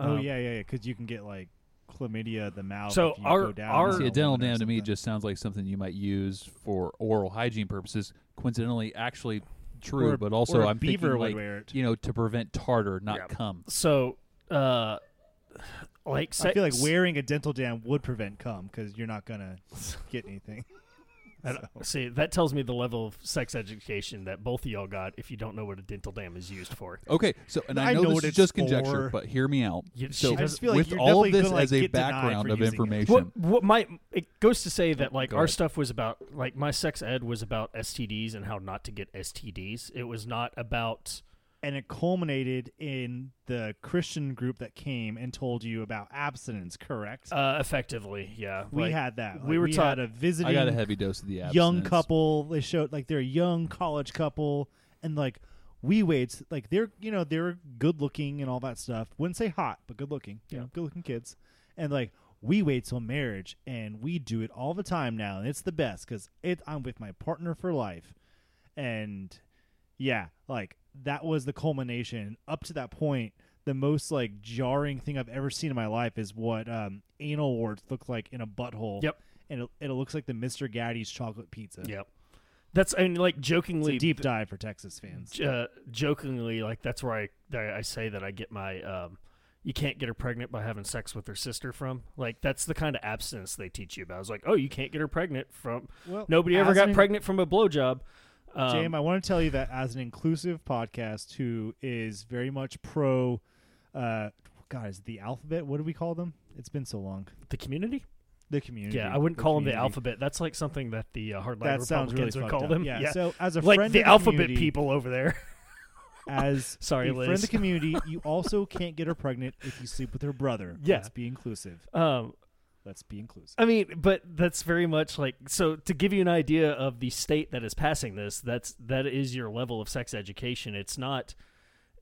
Oh
Um,
yeah, yeah, yeah. Because you can get like chlamydia of the mouth.
So
if you
our-
go down
our-
on
See, a
a
dental dam to me just sounds like something you might use for oral hygiene purposes. Coincidentally, actually true,
Or-
but also
or a
I'm
beaver
thinking
would
like
wear it.
you know to prevent tartar, not
Yeah.
cum.
So, uh, like
I feel like wearing a dental dam would prevent cum because you're not gonna get anything.
I don't- See, that tells me the level of sex education that both of y'all got. If you don't know what a dental dam is used for,
Okay, so and I,
I
know,
know
this
what
is
it's
just conjecture,
for.
but hear me out.
You-
so
she
I just feel like
with
you're
all of this
gonna, like,
as a background of information,
what what my it goes to say that like
Go
our
ahead.
stuff was about like my sex ed was about STDs and how not to get STDs. It was not about
and it culminated in the Christian group that came and told you about abstinence. Correct?
uh, effectively, yeah.
we
like,
had that.
we were
we
taught-
had a visiting
I got a heavy dose of the abstinence.
young couple. They showed like they're a young college couple, and like we wait, like they're you know they're good looking and all that stuff. Wouldn't say hot, but good looking. You
Yeah.
know, good looking kids, and like we wait till marriage, and we do it all the time now, and it's the best because it I'm with my partner for life, and yeah, like that was the culmination. Up to that point, the most like jarring thing I've ever seen in my life is what um, anal warts look like in a butthole.
Yep.
and it, it looks like the Mr. Gatti's chocolate pizza.
Yep. That's I and like
It's
jokingly
a deep dive for Texas fans.
uh, jokingly like that's where I I say that I get my um you can't get her pregnant by having sex with her sister from like that's the kind of abstinence they teach you about. It's like oh you can't get her pregnant from
Well,
nobody ever got pregnant from a blowjob. Um,
James, I want to tell you that as an inclusive podcast who is very much pro, uh, God, is it the alphabet? What do we call them? It's been so long.
the community.
The community.
Yeah, I wouldn't call them the alphabet. That's like something that the uh, hardline
That sounds really
Republicans would call
up.
them.
Yeah. So as a
like
friend
the alphabet
community,
people over there.
as
Sorry,
a friend
Liz.
of the community, you also can't get her pregnant if you sleep with her brother.
Yeah.
Let's be inclusive.
Um,
Let's be inclusive.
I mean, but that's very much like so. To give you an idea of the state that is passing this, that's that is your level of sex education. It's not,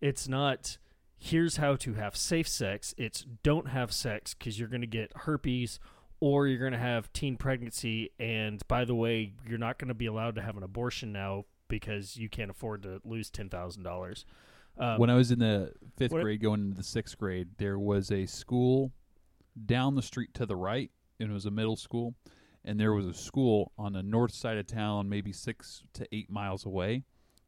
it's not. Here's how to have safe sex. It's don't have sex because you're going to get herpes, or you're going to have teen pregnancy. And by the way, you're not going to be allowed to have an abortion now because you can't afford to lose ten thousand dollars. Um,
when I was in the fifth grade, going into the sixth grade, there was a school down the street to the right, and it was a middle school, and there was a school on the north side of town, maybe six to eight miles away,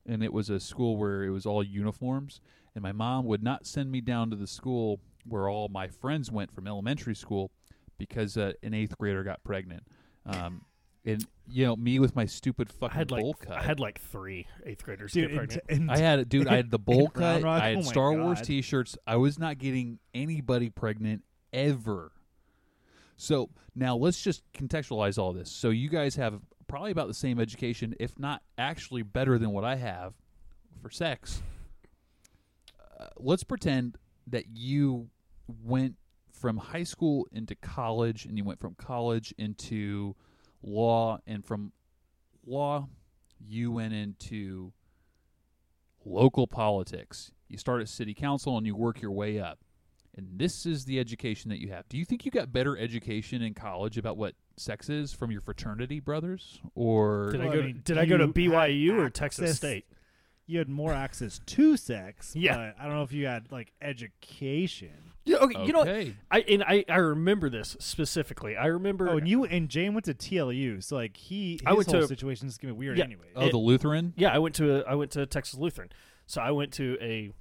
and it was a school where it was all uniforms, and my mom would not send me down to the school where all my friends went from elementary school because uh, an eighth grader got pregnant. Um, and you know me with my stupid
I
fucking
had like
bowl cut.
I had like three eighth graders
Dude,
get pregnant.
and
I had it, dude. I had the bowl cut.
Rock?
I had
Oh my
Star Wars T-shirts. I was not getting anybody pregnant ever. So now let's just contextualize all this. So you guys have probably about the same education, if not actually better than what I have for sex. Uh, let's pretend that you went from high school into college, and you went from college into law, and from law you went into local politics. You start at city council and you work your way up. And this is the education that you have. Do you think you got better education in college about what sex is from your fraternity brothers or
Did I go?
I
to,
mean,
did I go to BYU
had
or Texas State?
you had more access to sex.
Yeah.
but I don't know if you had like education.
Yeah, okay, you know, what?
Okay.
I and I, I remember this specifically. I remember.
Oh, and you and Jane went to TLU, so like he, his
I went
whole
to-
situation is gonna be weird
Yeah.
anyway.
Oh,
It-
the Lutheran?
yeah, I went to a, I went to Texas Lutheran, so I went to a.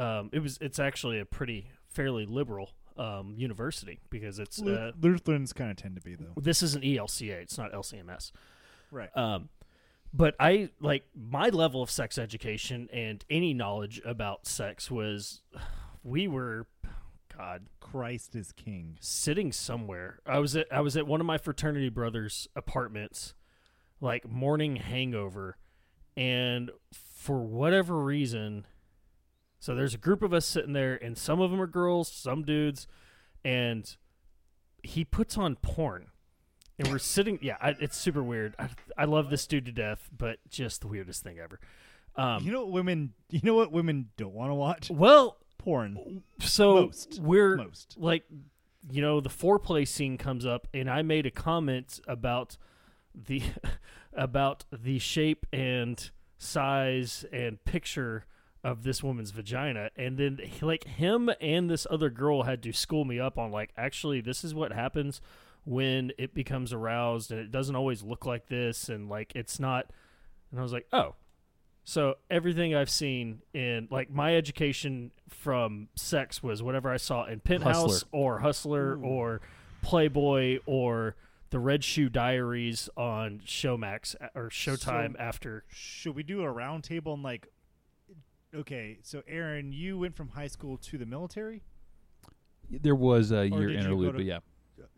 Um, it was it's actually a pretty fairly liberal um, university because it's uh,
Lutherans kind of tend to be though.
this is an ELCA. It's not LCMS.
Right.
Um, but I like my level of sex education and any knowledge about sex was, we were, God,
Christ is king.
sitting somewhere. I was at I was at one of my fraternity brothers' apartments, like morning hangover, and for whatever reason, so there's a group of us sitting there, and some of them are girls, some dudes, and he puts on porn. And we're sitting, yeah, I, it's super weird. I, I love this dude to death, but just the weirdest thing ever. Um,
you know what women? You know what women don't want to watch?
well,
Porn.
so
Most.
we're
Most.
like you know the foreplay scene comes up and i made a comment about the about the shape and size and picture of this woman's vagina and then like him and this other girl had to school me up on like actually this is what happens when it becomes aroused and it doesn't always look like this and like it's not and i was like oh so everything I've seen in like my education from sex was whatever I saw in Penthouse
Hustler.
or Hustler
Ooh.
or Playboy or the Red Shoe Diaries on Showmax uh, or Showtime
So-
after.
Should we do a roundtable and like? Okay, so Aaron, you went from high school to the military.
There was a
Or
year
did you go
interlude,
to-
but yeah.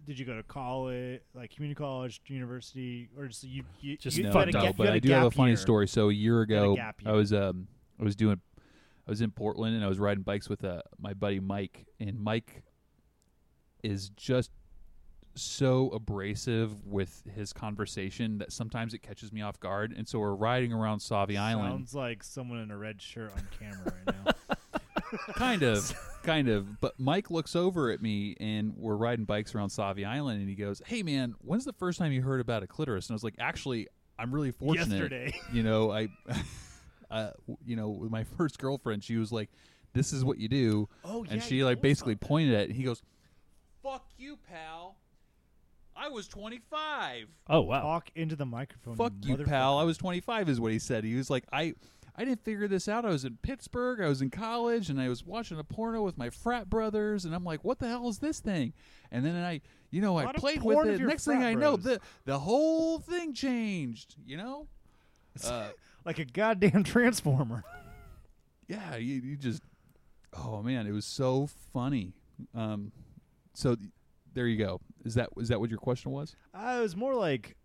Did you go to college, like community college, university, or just you? you
Just
you,
no,
had a
fucked
no,
gap- you
but
had
I do have a
gap
funny
year.
story. So a year ago,
gap
I
year.
was um I was doing I was in Portland and I was riding bikes with uh, my buddy Mike, and Mike is just so abrasive with his conversation that sometimes it catches me off guard. And so we're riding around Sauvie Island,
Sounds like someone in a red shirt on camera right now.
kind of, kind of. But Mike looks over at me, and we're riding bikes around Sauvie Island, and he goes, "Hey man, when's the first time you heard about a clitoris?" And I was like, "Actually, I'm really fortunate."
Yesterday.
you know, I, uh, you know, with my first girlfriend, she was like, "This is what you do,"
Oh yeah,
and she like basically pointed at it. And he goes, "Fuck you, pal." I was 25.
Oh wow.
Talk into the microphone.
Fuck you, pal. I was 25 is what he said. He was like, I I didn't figure this out. I was in Pittsburgh. I was in college and I was watching a porno with my frat brothers and I'm like, what the hell is this thing? And then I, you know, I played with it. Next thing
frat
I know,
bros.
the the whole thing changed, you know? Uh,
like a goddamn transformer.
yeah, you, you just Oh man, it was so funny. Um so th- there you go. Is that is that what your question was?
I was more like,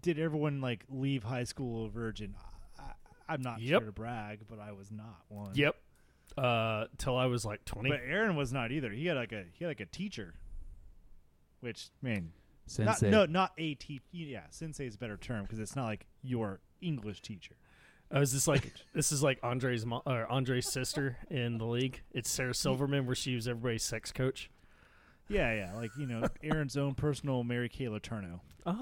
did everyone like leave high school a virgin? I, I'm not
Yep.
here to brag, but I was not one.
Yep. Uh, till I was like twenty.
But Aaron was not either. He had like a he had like a teacher, which man, not,
Sensei.
no, not a teacher. Yeah, sensei is a better term because it's not like your English teacher.
I was just like, this is like Andre's mo- or Andre's sister in the league. It's Sarah Silverman, where she was everybody's sex coach.
Yeah, yeah, like you know Aaron's own personal Mary Kay Letourneau.
Oh,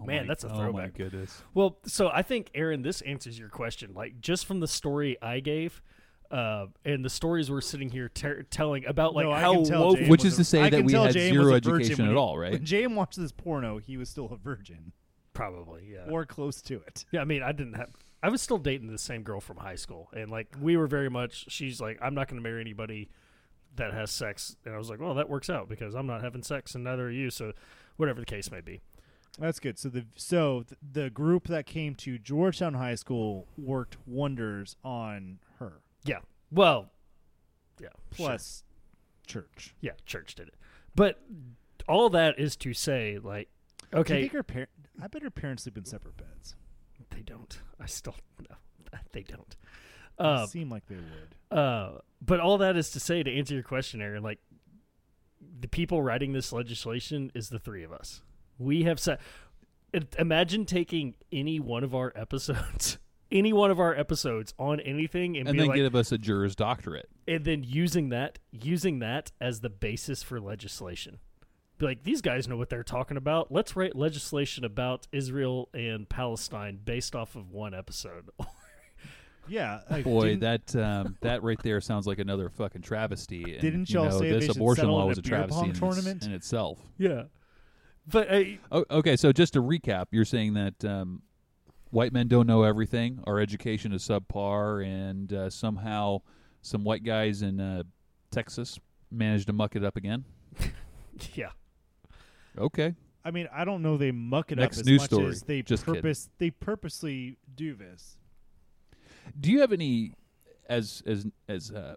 Oh
man,
my-
that's a
Oh my
throwback.
goodness.
well, so I think Aaron, this answers your question. Like just from the story I gave, uh, and the stories we're sitting here ter- telling about like
No,
how woke.
Which is
a-
to say
I
that we had
James
zero
was a virgin
education at all, right?
When James watched this porno, he was still a virgin
Probably, yeah.
or close to it.
Yeah, I mean, I didn't have. I was still dating the same girl from high school, and like we were very much. She's like, I'm not going to marry anybody that has sex, and I was like, well, that works out because I'm not having sex, and neither are you. So, whatever the case may be.
That's good. So the so the group that came to Georgetown High School worked wonders on her.
Yeah. Well. Yeah. sure.
Plus, church.
yeah, church did it, but all that is to say, like, okay,
think her par- I bet her parents sleep in separate beds.
they don't. I still no, they don't.
It
Uh,
seem like they would.
Uh, but all that is to say, to answer your question, Aaron, like the people writing this legislation is the three of us. We have said, imagine taking any one of our episodes, any one of our episodes on anything, and,
and
be
then
like,
give us a Juris Doctorate.
and then using that, using that as the basis for legislation. Be like, these guys know what they're talking about. Let's write legislation about Israel and Palestine based off of one episode.
Yeah. Like,
Boy, that um, that right there sounds like another fucking travesty. And,
Didn't
you
y'all
know,
say
this abortion law was
a
a travesty in,
tournament?
in itself?
yeah, but
O- okay, so just to recap, you're saying that um, white men don't know everything. Our education is subpar, and uh, somehow some white guys in uh, Texas managed to muck it up again.
yeah.
Okay,
I mean, I don't know they muck it
Next
up as
news
much
story.
as they
Just kidding.
purpose they purposely do this.
Do you have any as as as uh,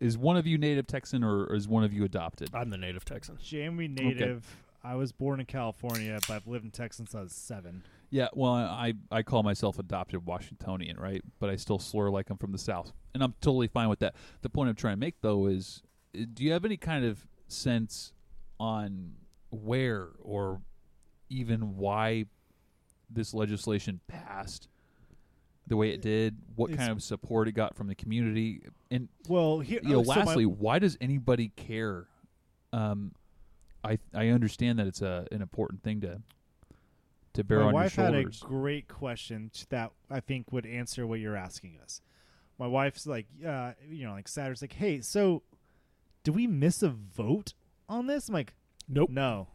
is one of you native Texan or is one of you adopted?
I'm the native Texan.
Jamie native. I was born in California, but I've lived in Texas since I was seven.
Yeah, well, I I call myself adopted Washingtonian, right? But I still slur like I'm from the South, and I'm totally fine with that. The point I'm trying to make though is, uh, do you have any kind of sense on where or even why this legislation passed the way it did? What
It's-
kind of support it got from the community? And
Well, here,
you know,
oh, so my-
lastly, why does anybody care? Um, I I understand that it's a an important thing to to bear
my
on
wife
your shoulders.
had a great question that I think would answer what you're asking us. My wife's like, uh, you know, like Saturday's like, hey, so do we miss a vote on this? I'm like,
Nope.
no.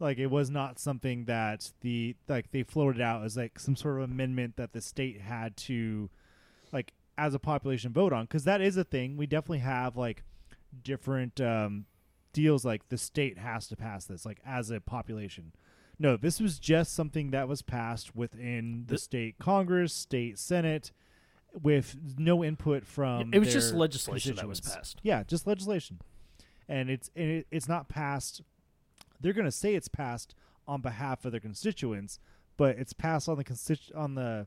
Like it was not something that the like they floated out as like some sort of amendment that the state had to like as a population vote on because that is a thing. We definitely have like different um, deals like the state has to pass this like as a population. No, this was just something that was passed within the
The-
state Congress, state Senate, with no input from.
it was just legislation that was passed.
Yeah, just legislation, and it's and it, it's not passed. They're going to say it's passed on behalf of their constituents, but it's passed on the constitu- on the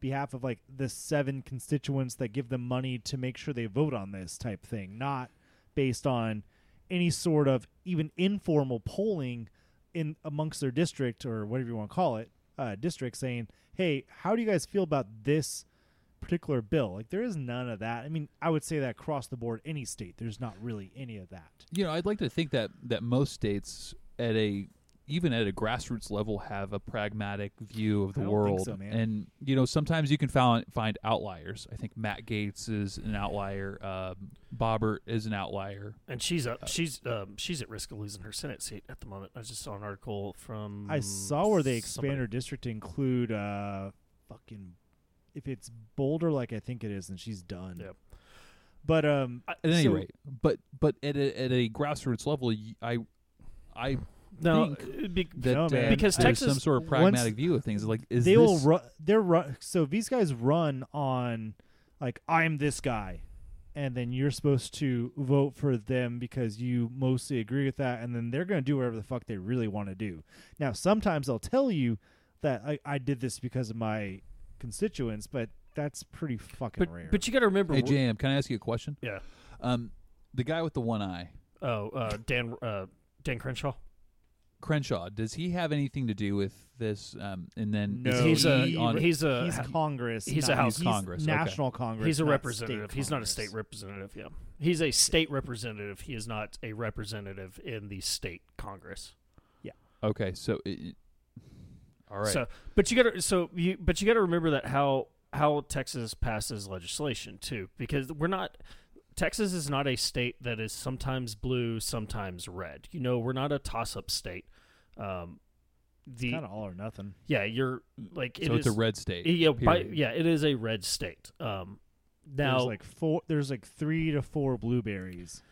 behalf of like the seven constituents that give them money to make sure they vote on this type thing, not based on any sort of even informal polling in amongst their district or whatever you want to call it, uh, district saying, "Hey, how do you guys feel about this particular bill?" Like there is none of that. I mean, I would say that across the board, any state, there's not really any of that.
you know, I'd like to think that that most states at a even at a grassroots level, have a pragmatic view of the
I don't think
world.
so, man.
And you know, sometimes you can find find outliers. I think Matt Gaetz is an outlier. Um, Boebert is an outlier.
And she's up. She's um, she's at risk of losing her Senate seat at the moment. I just saw an article from.
I saw where they
Mm, somebody.
her district to include uh fucking if it's Boulder like I think it is, then she's done.
Yep.
But um
At any
So-
rate, but but at a, at a grassroots level, y- I I
No,
think
be,
that
No,
uh.
Because
there's
Texas-
some sort of
once
pragmatic view of things. Like, is
they
this
will ru- they're ru- so these guys run on like I'm this guy and then you're supposed to vote for them because you mostly agree with that and then they're going to do whatever the fuck they really want to do. Now sometimes they'll tell you that I, I did this because of my constituents, but that's pretty fucking
but
rare.
but you got to remember.
Hey,
we're-
JM, can I ask you a question?
Yeah.
Um, the guy with the one eye,
Oh, uh, Dan uh, Dan Crenshaw.
Crenshaw, does he have anything to do with this? Um, and then
no,
is
he's a
on,
he's a
he's Congress.
he's
not-
a House he's
Congress, okay.
National Congress.
he's a representative.
state
He's not a state representative. Yeah, he's a state representative. He is not a representative in the state Congress. Yeah.
Okay. So, it, it- all right.
So, but you got to so you but you got to remember that how how Texas passes legislation too, because we're not. Texas is not a state that is sometimes blue, sometimes red. You know, we're not a toss-up state. Um, the
Kind of all or nothing.
yeah, you're like it
so it's a red state.
Yeah, by, yeah, it is a red state. Um, now,
there's like four. There's like three to four blueberries,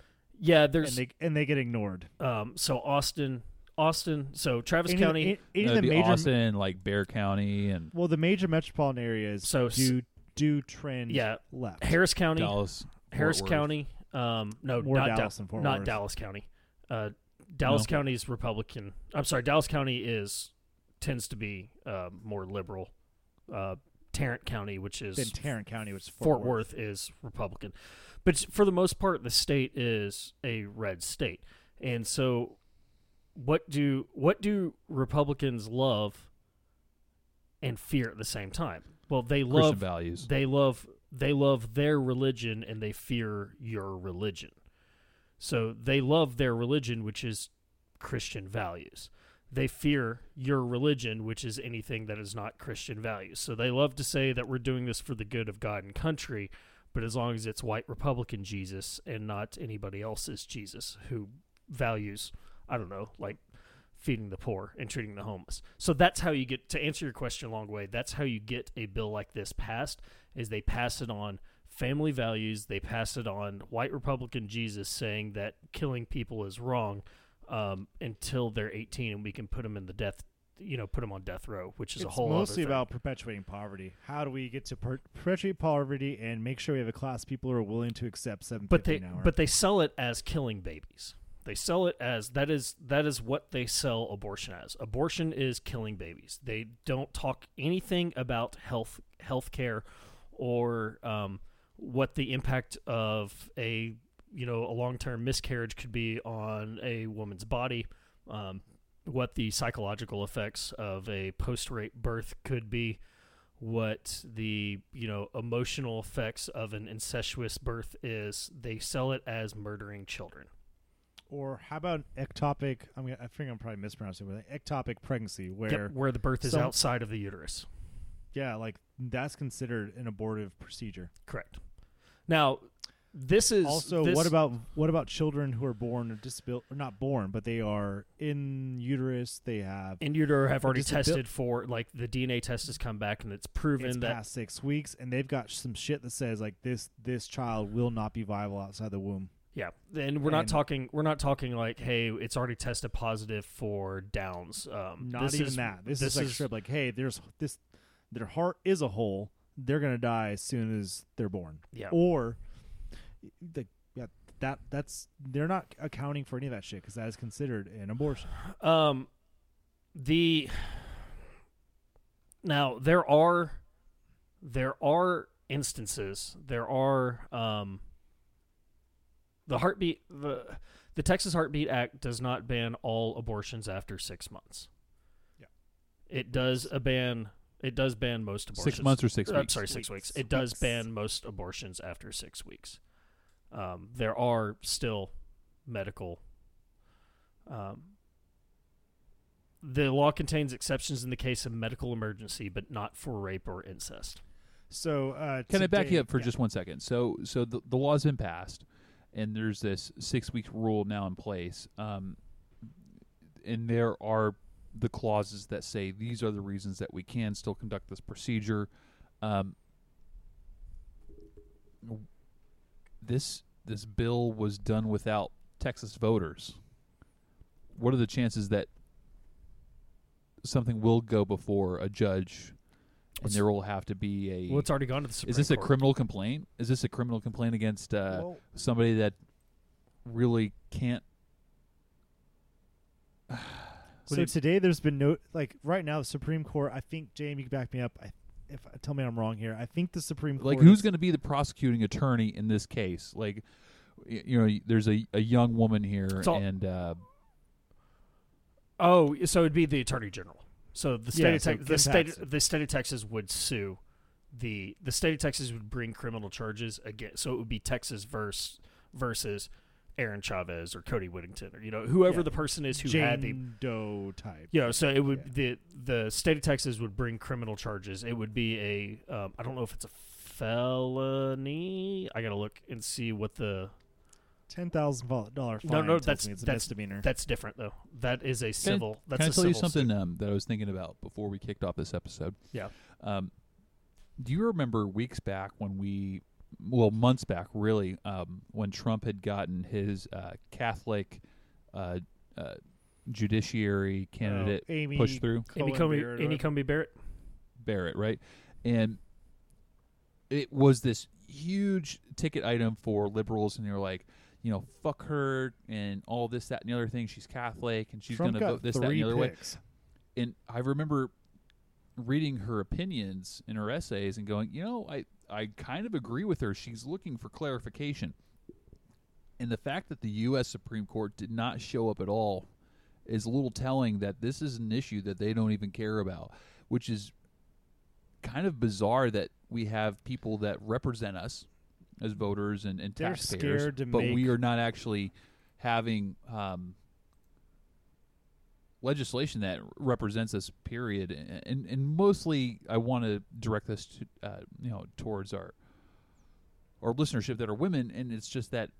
yeah,
and
there's
they and they get ignored.
um, so Austin, Austin, so Travis
Any-
County.
any, any of the major.
Austin, like Bexar County, and
Well, the major metropolitan areas
So s-
do do trend
yeah,
left.
Harris County,
Dallas.
Harris
Worth.
County. Um, no,
More
not Da-
Dallas and Fort
not
Worth.
Dallas County. Uh, Dallas
No.
County is Republican. I'm sorry, Dallas County is tends to be uh, more liberal. Uh, Tarrant County, which is
Then Tarrant County, which is
Fort,
Fort,
Worth. is Republican, but for the most part, the state is a red state. And so, what do what do Republicans love and fear at the same time? Well, they
Christian
love
values.
they love they love their religion and they fear your religion. So they love their religion, which is Christian values. They fear your religion, which is anything that is not Christian values. So they love to say that we're doing this for the good of God and country, but as long as it's white Republican Jesus and not anybody else's Jesus who values, I don't know, like feeding the poor and treating the homeless. So that's how you get to answer your question a long way. That's how you get a bill like this passed is they pass it on family values, they pass it on white Republican Jesus saying that killing people is wrong um, until they're 18 and we can put them in the death you know put them on death row, which is
it's
a whole
mostly
other thing.
about perpetuating poverty. How do we get to per- perpetuate poverty and make sure we have a class of people who are willing to accept seven
but they
an hour?
but they sell it as killing babies. They sell it as that is that is what they sell abortion as. Abortion is killing babies. They don't talk anything about health health care or um, what the impact of a you know a long term miscarriage could be on a woman's body. Um, what the psychological effects of a post rape birth could be what the you know emotional effects of an incestuous birth is they sell it as murdering children
or how about ectopic? I'm gonna, I think I'm probably mispronouncing, it, but ectopic pregnancy, where
Yep, where the birth is
some-
outside of the uterus
yeah, like that's considered an abortive procedure.
correct now this is
also,
this-
what about what about children who are born or disabil or not born, but they are in uterus? They have
in utero have already
disabil-
tested for like the dna test has come back and it's proven
it's
that
past six weeks, and they've got some shit that says like this this child will not be viable outside the womb.
Yeah and we're not talking we're not talking like hey it's already tested positive for downs um
Not
this
even
is,
that. This,
this
is like
is-
strip like, hey, there's this. Their heart is a hole. They're gonna die as soon as they're born.
yeah
Or, the yeah that that's they're not accounting for any of that shit because that is considered an abortion.
Um, the now there are there are instances there are um the heartbeat the the Texas Heartbeat Act does not ban all abortions after six months.
Yeah.
it does a ban. It does ban most abortions.
Six months or six
Uh,
weeks?
I'm sorry, six
Weeks.
weeks. It does
Weeks.
ban most abortions after six weeks. Um, there are still medical um, the law contains exceptions in the case of medical emergency, but not for rape or incest.
So uh,
Can I back you up for
yeah.
just one second? So, so the the law's been passed, and there's this six week rule now in place. Um, and there are the clauses that say these are the reasons that we can still conduct this procedure. Um, this this bill was done without Texas voters. What are the chances that something will go before a judge, and there will have to be a
Well, it's already gone to the Supreme
is this a criminal complaint? Is this a criminal complaint against uh,
Well,
somebody that really can't?
so
do
today there's been no like right now the Supreme Court. I think Jamie, you can back me up. I, if tell me I'm wrong here. I think the Supreme Court
Like, who's going to be the prosecuting attorney in this case? Like, you know, there's a a young woman here,
all-
and uh,
Oh, so it'd be the attorney general. So the state
Yeah,
of
so
the state the state of Texas would sue the the state of Texas would bring criminal charges again. So it would be Texas versus versus Aaron Chavez or Cody Whittington or you know whoever
Yeah.
the person is who
Jane
had the
Doe type.
you know, so it would
Yeah.
the the state of Texas would bring criminal charges. It would be a um, I don't know if it's a felony. I gotta look and see what the
Ten thousand dollar fine.
No, no, that's-
it's a
that's-
misdemeanor.
that's different though. That is a civil. that's
can I
a
tell you something um, that I was thinking about before we kicked off this episode?
Yeah.
Um, do you remember weeks back when we, well, months back, really, um, when Trump had gotten his uh, Catholic uh, uh, judiciary candidate
Oh, Amy
pushed through?
Amy Comey,
Barrett,
Amy? Comey Barrett.
Barrett, right? And it was this huge ticket item for liberals, and you're like, you know, fuck her and all this, that, and the other thing. She's Catholic, and she's going to vote this, that, and the other way. And I remember reading her opinions in her essays and going, you know, I I kind of agree with her. She's looking for clarification. And the fact that the U.S. Supreme Court did not show up at all is a little telling that this is an issue that they don't even care about, which is kind of bizarre that we have people that represent us as voters and, and
They're
taxpayers,
scared to
but we are not actually having um, legislation that represents us. Period, and and, and mostly I want to direct this to uh, you know towards our our listenership that are women, and it's just that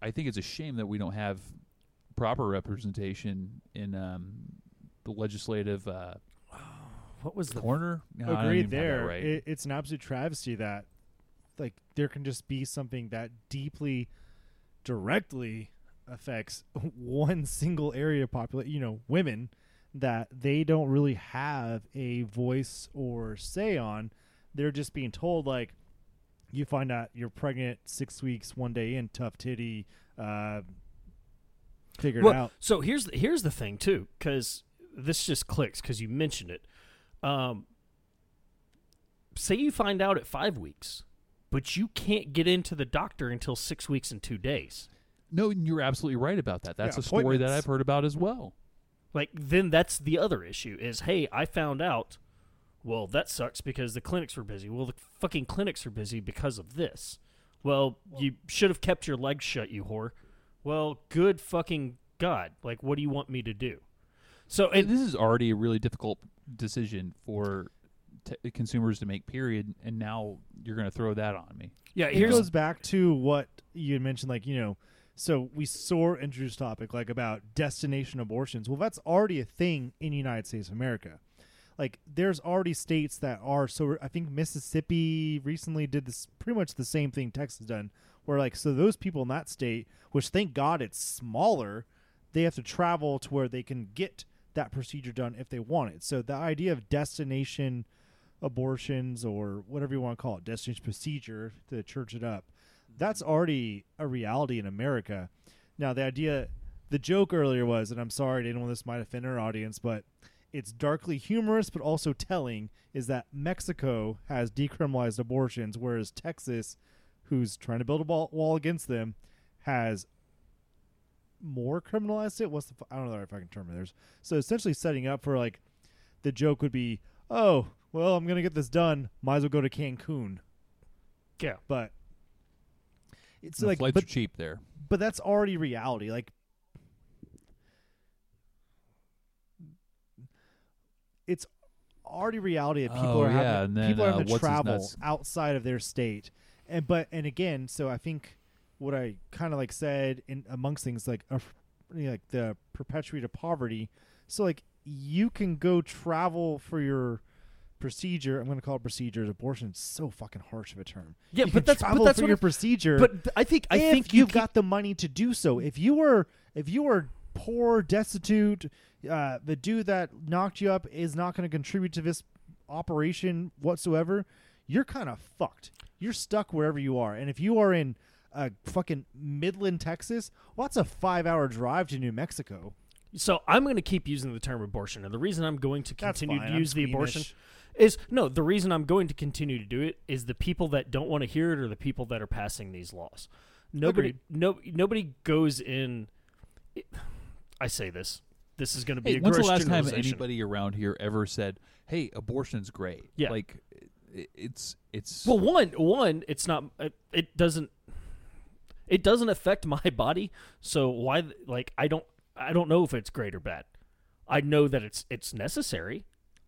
I think it's a shame that we don't have proper representation in um, the legislative uh,
What was the
corner. No,
Agreed
even have that
there.
right.
It, it's an absolute travesty that like there can just be something that deeply directly affects one single area population, you know, women that they don't really have a voice or say on. They're just being told like you find out you're pregnant 6 weeks one day in tough titty uh figure it out.
So here's the, here's the thing too, because this just clicks because you mentioned it. Um, say you find out at five weeks, but you can't get into the doctor until six weeks and two days.
no, and you're absolutely right about that. That's
Yeah,
a story that. I've heard about as well.
Like then that's the other issue is hey I found out. Well, that sucks because the clinics were busy. Well, the fucking clinics are busy because of this. Well, you should have kept your legs shut, you whore. Well, good fucking god. Like, what do you want me to do? So,
And
and
this is already a really difficult decision for t- consumers to make. Period. And now you're going to throw that on me.
yeah,
it goes back to what you had mentioned, like you know, so we saw introduced topic like about destination abortions. Well, that's already a thing in the United States of America. Like, there's already states that are so. I think Mississippi recently did this pretty much the same thing Texas done, where like so those people in that state, which thank God it's smaller, they have to travel to where they can get that procedure done if they want it. So the idea of destination abortions or whatever you want to call it, destination procedure to church it up, mm-hmm. that's already a reality in America. Now the idea, the joke earlier was, and I'm sorry, I didn't want this might offend our audience, but it's darkly humorous but also telling is that Mexico has decriminalized abortions, whereas Texas, who's trying to build a wall, against them, has more criminalized it. What's the I don't know the right fucking term there's. So essentially setting up for like the joke would be, oh well, I'm gonna get this done. Might as well go to Cancun.
yeah.
But it's
The
like,
flights
but
are cheap there.
but that's already reality. Like it's already reality that people
Oh,
are having
yeah, and then,
people are
uh,
having to
what's his
travel
nuts?
outside of their state, and but and again, so I think what I kind of like said in amongst things like uh, you know, like the perpetuate of poverty. So like you can go travel for your procedure. I'm going to call it procedure. Abortion is so fucking harsh of a term.
Yeah,
you
but that's but that's what
your procedure.
But I think I think you
you've
keep-
got the money to do so. If you were if you were poor, destitute, uh, the dude that knocked you up is not going to contribute to this operation whatsoever. You're kind of fucked. You're stuck wherever you are. And if you are in uh, fucking Midland, Texas, well, that's a five-hour drive to New Mexico.
So I'm going to keep using the term abortion, and the reason I'm going to continue to
I'm
use the abortion. Is no. The reason I'm going to continue to do it is the people that don't want to hear it are the people that are passing these laws. Nobody,
Agreed.
no, nobody goes in. I say this. This is going to be
Hey,
a
when's the last time anybody around here ever said, "Hey, abortion's great"?
Yeah.
like it's it's
Well, one, one, it's not. It, it doesn't. It doesn't affect my body. So why? Like I don't. I don't know if it's great or bad. I know that it's it's necessary.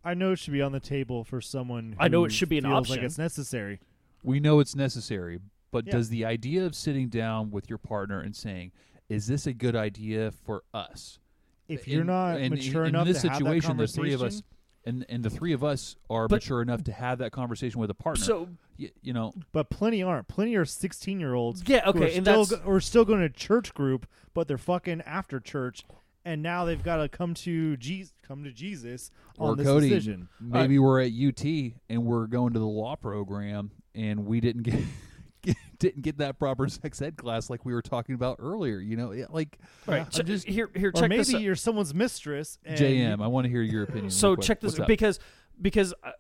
I know it should be on the table for someone.
I know it should be an
feels like it's necessary.
we know it's necessary, but
Yeah.
does the idea of sitting down with your partner and saying, "Is this a good idea for us?"
If you're
In-
not
in-
mature
in,
enough
in this
to have that
situation, the three of us,
conversation-
and and the three of us are
But-
mature enough to have that conversation with a partner.
So
Y- you know,
But plenty aren't. Plenty are 16 year olds.
Yeah,
who are
okay, and
still
that's-
go- or still going to church group, but they're fucking after church, and now they've got to come to Jesus, come to Jesus
or
on this
Cody,
decision.
maybe we're at UT and we're going to the law program, and we didn't get. didn't get that proper sex ed class like we were talking about earlier. You know, it- like
all right,
Yeah.
ch-
I'm just-
here here
Or
check
maybe
this. out.
you're someone's mistress. And
JM. I want to hear your opinion.
So check this
What's
because because uh,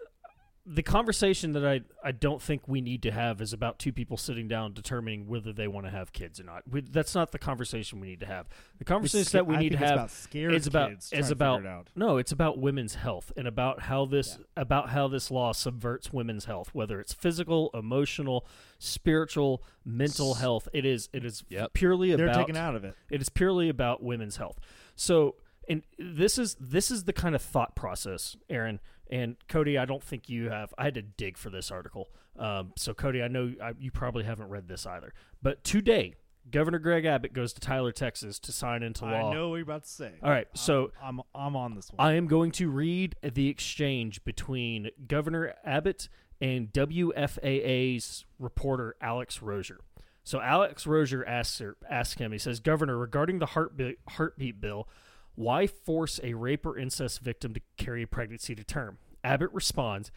the conversation that I I don't think we need to have is about two people sitting down determining whether they want to have kids or not. We, that's not the conversation we need to have. The conversation
sca-
that we
I
need to have
about scared
is about is about
it
no, it's about women's health and about how this about how this law subverts women's health, whether it's physical, emotional, spiritual, mental health. It is it is
Yep.
purely
They're
about
taken out of it.
it is purely about women's health. So, and this is this is the kind of thought process, Aaron and Cody. I don't think you have. I had to dig for this article. Um, so, Cody, I know I, you probably haven't read this either. But today, Governor Greg Abbott goes to Tyler, Texas, to sign into law.
I know what you're about to say.
All right, so
I'm I'm on this one.
I am going to read the exchange between Governor Abbott and WFAA's reporter Alex Rozier. So Alex Rozier asks, her, asks him, he says, Governor, regarding the heartbeat, heartbeat bill, why force a rape or incest victim to carry a pregnancy to term? Abbott responds,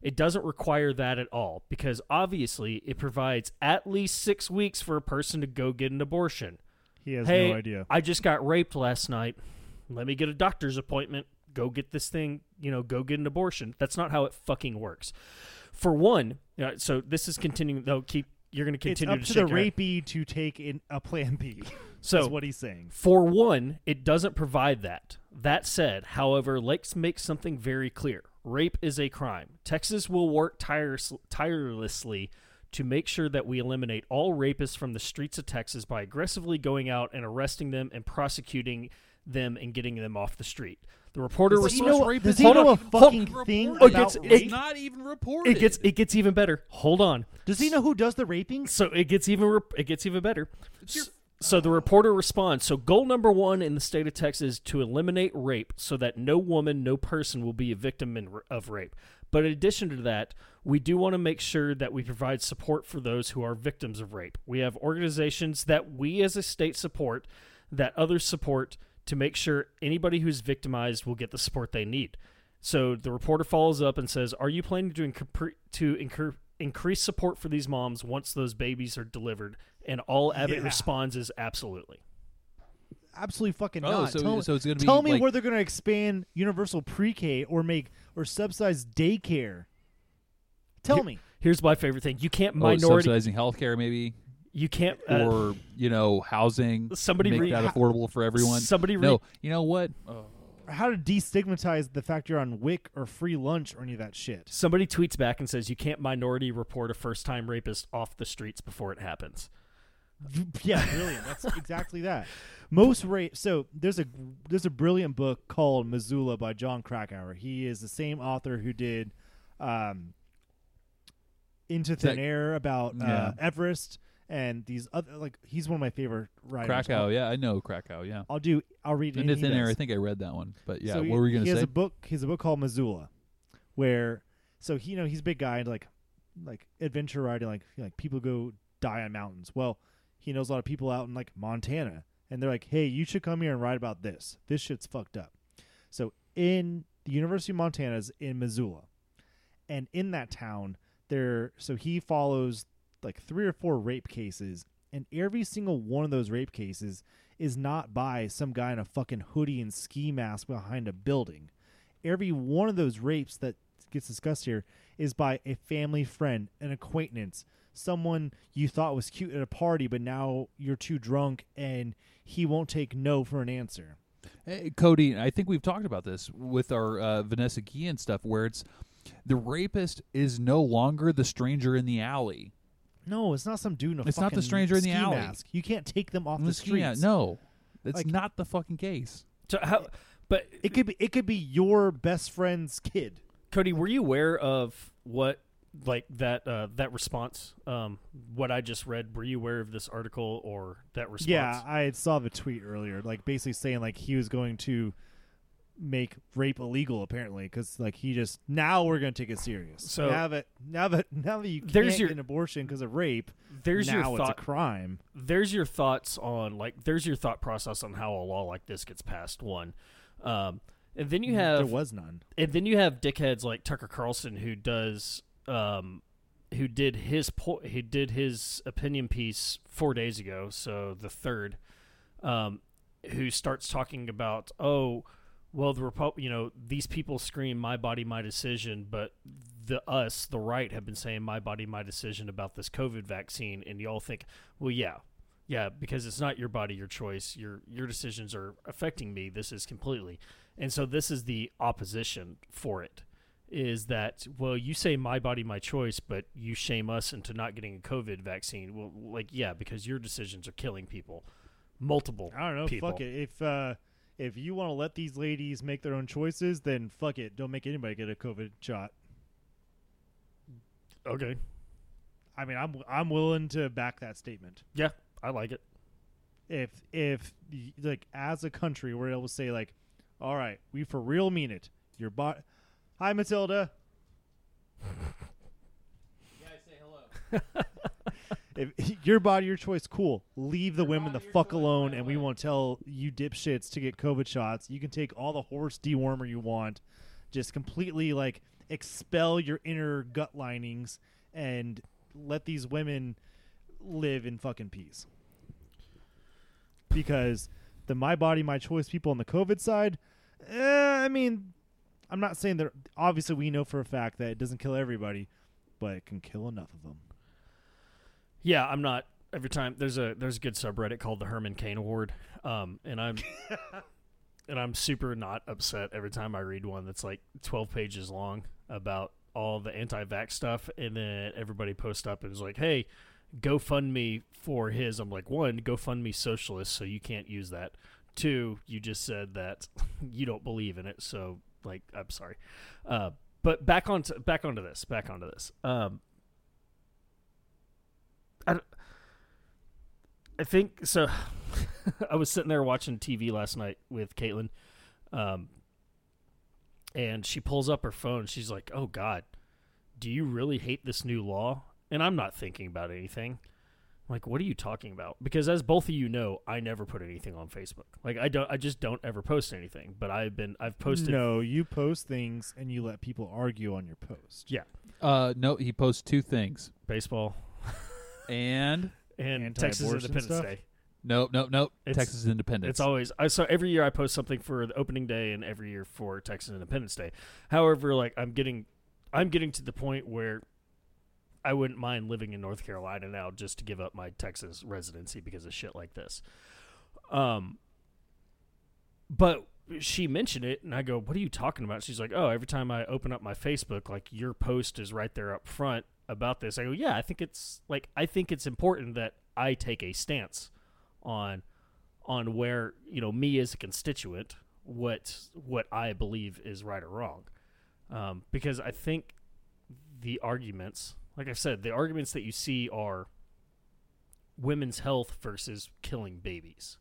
it doesn't require that at all because obviously it provides at least six weeks for a person to go get an abortion
he has
hey,
no idea.
I just got raped last night. Let me get a doctor's appointment. Go get this thing, you know, go get an abortion. That's not how it fucking works. For one, uh, so this is continuing. They'll keep. You're going to
It's
continue
up
to
to the
shake your head.
rapee to take in a plan B.
So
is what he's saying.
For one, it doesn't provide that. That said, however, let's make something very clear. Rape is a crime. Texas will work tires- tirelessly to make sure that we eliminate all rapists from the streets of Texas by aggressively going out and arresting them and prosecuting them and getting them off the street. The reporter
Does
was
he know- does he
hold
know
on,
a
hold-
fucking thing
Oh,
about
it's-
rape?
it's not even reported.
it gets it gets even better. Hold on.
Does he know who does the raping?
So it gets even it gets even better. S- So the reporter responds. So goal number one in the state of Texas is to eliminate rape, so that no woman, no person will be a victim in, of rape. But in addition to that, we do want to make sure that we provide support for those who are victims of rape. We have organizations that we as a state support, that others support, to make sure anybody who's victimized will get the support they need. So the reporter follows up and says, "Are you planning to incre- to increase support for these moms once those babies are delivered?" And all Abbott
Yeah.
responds is absolutely.
Absolutely fucking
Oh,
not.
so-
tell
so it's gonna be
tell me
like-
where they're going to expand universal pre-K or make or subsidize daycare. Tell
Here-
me.
Here's my favorite thing: you can't
oh,
minority,
subsidizing healthcare, maybe,
you can't. Uh,
or you know, housing.
somebody
make
read-
that affordable for everyone.
somebody
no, you know what?
How to destigmatize the fact you're on WIC or free lunch or any of that shit.
somebody tweets back and says you can't minority report a first-time rapist off the streets before it happens.
yeah, brilliant. That's exactly that. Most rape. So there's a there's a brilliant book called Missoula by Jon Krakauer. He is the same author who did um, Into Thin
that-
Air about uh, Everest and these other like he's one of my favorite writers.
Krakow,
I'll,
yeah, I know Krakow, yeah.
I'll do. I'll read
Into Thin Air. I think I read that one. But yeah,
So
what
he,
were we gonna
has
say?
a book. He has a book called Missoula, where so he you know he's a big guy and like like adventure writing. Like like people go die on mountains. Well, he knows a lot of people out in like Montana, and they're like, hey, you should come here and write about this. This shit's fucked up. So in the University of Montana is in Missoula, and in that town there. So he follows like three or four rape cases, and every single one of those rape cases is not by some guy in a fucking hoodie and ski mask behind a building. Every one of those rapes that gets discussed here is by a family friend, an acquaintance, someone you thought was cute at a party, but now you're too drunk and he won't take no for an answer.
Hey, Cody, I think we've talked about this with our uh, Vanessa Guillen stuff, where it's the rapist is no longer the stranger in the alley.
No, it's not some dude in a
It's not the stranger in the
ski
alley.
mask. You can't take them off the
Let's- yeah, no, it's
Like-
not the fucking case.
So how? But
It could be it could be your best friend's kid.
Cody, were you aware of what like that uh, that response? Um, what I just read. Were you aware of this article or that response?
Yeah, I saw the tweet earlier, like basically saying like he was going to make rape illegal apparently because like he just now we're going to take it serious.
So-
now that now that now that you can't
There's your-
get an abortion because of rape,
There's your
it's
thought.
a crime.
there's your thoughts on like there's your thought process on how a law like this gets passed. One, um, and then you have there
was none.
and then you have dickheads like Tucker Carlson who does um who did his po- he did his opinion piece 4 days ago so the 3rd um who starts talking about oh well the Repu- you know these people scream my body my decision but the us the right have been saying my body my decision about this covid vaccine and y'all think well yeah yeah because it's not your body your choice your your decisions are affecting me this is completely and so this is the opposition for it is that well you say my body my choice but you shame us into not getting a covid vaccine well like yeah because your decisions are killing people multiple
I don't know.
people.
Fuck it. If uh, if you want to let these ladies make their own choices, then fuck it. Don't make anybody get a COVID shot.
okay
I mean, I'm I'm willing to back that statement.
yeah i like it
if if like as a country we're able to say like all right we for real mean it your body hi matilda. You guys say hello. if your body your choice cool. Leave the women the fuck alone and we won't tell you dipshits to get covid shots. You can take all the horse dewormer you want. Just completely like expel your inner gut linings and let these women live in fucking peace. Because the my body my choice people on the covid side eh, i mean i'm not saying that obviously we know for a fact that it doesn't kill everybody but it can kill enough of them
yeah i'm not every time there's a there's a good subreddit called the herman cain award um and i'm and i'm super not upset every time i read one that's like 12 pages long about all the anti-vax stuff and then everybody posts up and is like hey go fund me for his i'm like one go fund me socialist so you can't use that. Two you just said that you don't believe in it so like i'm sorry. Uh but back on to, back onto this back onto this. Um I, I think so i was sitting there watching tv last night with caitlin um and she pulls up her phone. She's like oh god do you really hate this new law? And i'm not thinking about anything like what are you talking about because as both of you know i never put anything on facebook like i don't i just don't ever post anything but i've been i've posted
no you post things and you let people argue on your post
yeah
Uh, no, he posts two things,
baseball
and
and texas
Anti-abortion
independence
stuff?
day
nope, nope, nope.
It's-
Texas Independence.
It's always I so every year I post something for the opening day and every year for Texas Independence Day. However, like I'm getting I'm getting to the point where I wouldn't mind living in North Carolina now just to give up my Texas residency because of shit like this. Um but she mentioned it and I go, "What are you talking about?" She's like, "Oh, every time I open up my Facebook, like your post is right there up front about this." I go, "Yeah, I think it's like I think it's important that I take a stance on on where you know me as a constituent what what I believe is right or wrong, um, because I think the arguments, like I said, the arguments that you see are women's health versus killing babies.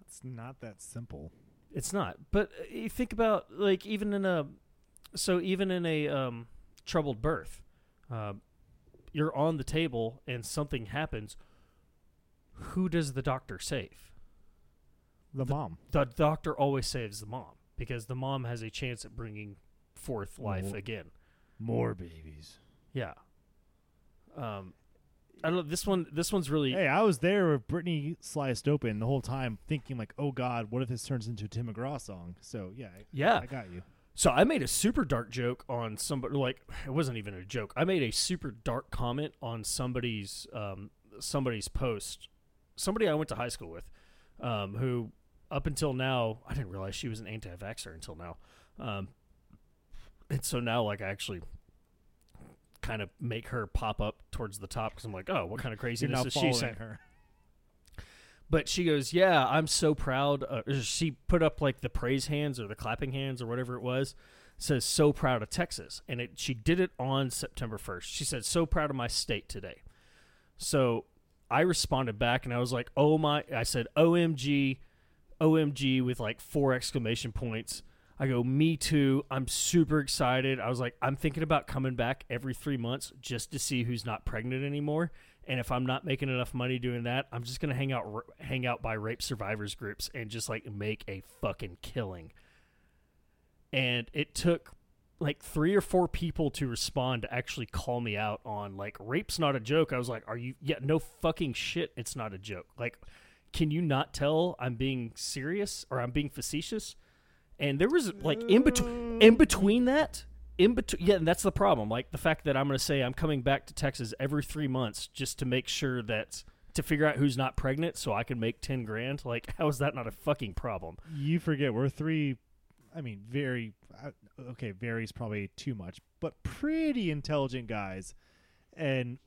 It's not that simple.
It's not. But uh, you think about like even in a so even in a um, troubled birth, uh, you're on the table and something happens. Who does the doctor save?
The, mom.
The doctor always saves the mom because the mom has a chance at bringing forth life
More-
again.
More babies.
Yeah. Um, I don't know. This one. This one's really.
Hey, I was there with Brittany sliced open the whole time, thinking like, "Oh God, what if this turns into a Tim McGraw song?" So yeah, I,
Yeah.
I got you.
So I made a super dark joke on somebody like it wasn't even a joke. I made a super dark comment on somebody's um, somebody's post. Somebody I went to high school with, um, who up until now I didn't realize she was an anti-vaxxer until now, um, and so now like I actually kind of make her pop up towards the top because I'm like, oh, what kind of craziness is she saying?
her.
But she goes, "Yeah, I'm so proud." Uh, she put up like the praise hands or the clapping hands or whatever it was. Says so proud of Texas, and it she did it on September 1st. She said, "So proud of my state today." So I responded back, and I was like, "Oh my!" I said, "OMG, OMG!" with like four exclamation points. I go, "Me too! I'm super excited." I was like, "I'm thinking about coming back every three months just to see who's not pregnant anymore." And if I'm not making enough money doing that, I'm just gonna hang out hang out by rape survivors groups and just like make a fucking killing. And it took like three or four people to respond to actually call me out on like rape's not a joke. I was like, "Are you? Yeah, no fucking shit. It's not a joke. Like, can you not tell I'm being serious or I'm being facetious?" And there was like in between in between that in between yeah and that's the problem like the fact that i'm going to say i'm coming back to texas every three months just to make sure that to figure out who's not pregnant so i can make 10 grand like how is that not a fucking problem
You forget we're three. I mean, very okay. Varies probably too much, but pretty intelligent guys, and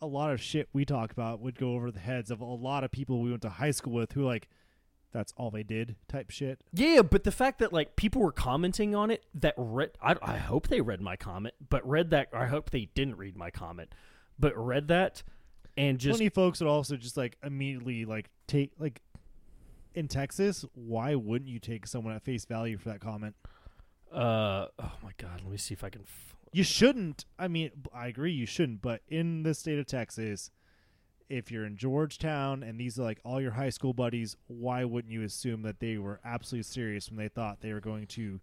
a lot of shit we talk about would go over the heads of a lot of people we went to high school with who like that's all they did type shit.
yeah but the fact that like people were commenting on it that read i, I hope they read my comment but read that i hope they didn't read my comment but read that and just
Plenty of folks would also just like immediately like take like in Texas. Why wouldn't you take someone at face value for that comment?
uh oh my god let me see if i can f-
You shouldn't. I mean, I agree you shouldn't, but in the state of Texas, if you're in Georgetown and these are like all your high school buddies, why wouldn't you assume that they were absolutely serious when they thought they were going to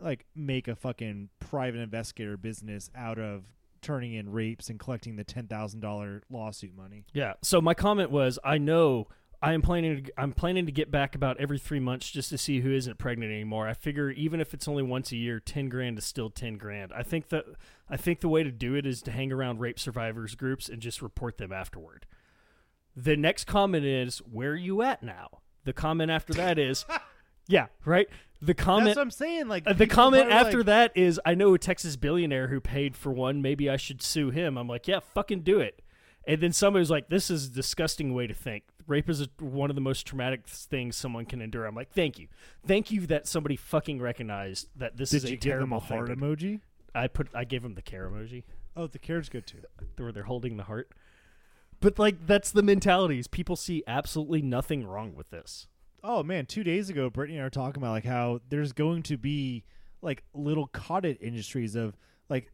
like make a fucking private investigator business out of turning in rapes and collecting the $10,000 lawsuit money?
Yeah. So my comment was, I know I am planning. To, I'm planning to get back about every three months just to see who isn't pregnant anymore. I figure even if it's only once a year, ten grand is still ten grand. I think that I think the way to do it is to hang around rape survivors groups and just report them afterward. The next comment is, "Where are you at now?" The comment after that is, "Yeah, right." The comment
That's what I'm saying. Like
uh, the comment after
like,
that is, I know a Texas billionaire who paid for one. Maybe I should sue him. I'm like, yeah, fucking do it. And then somebody's like, this is a disgusting way to think. Rape is a, one of the most traumatic things someone can endure. I'm like, thank you. Thank you that somebody fucking recognized that this
Did
is a
give them
terrible
a heart
thing.
emoji?
I put, I gave him the care emoji
Oh, the care's good too.
where they're holding the heart. But like, that's the mentalities. people see absolutely nothing wrong with this.
Oh man, two days ago, Brittany and I were talking about like how there's going to be like little cottage industries of like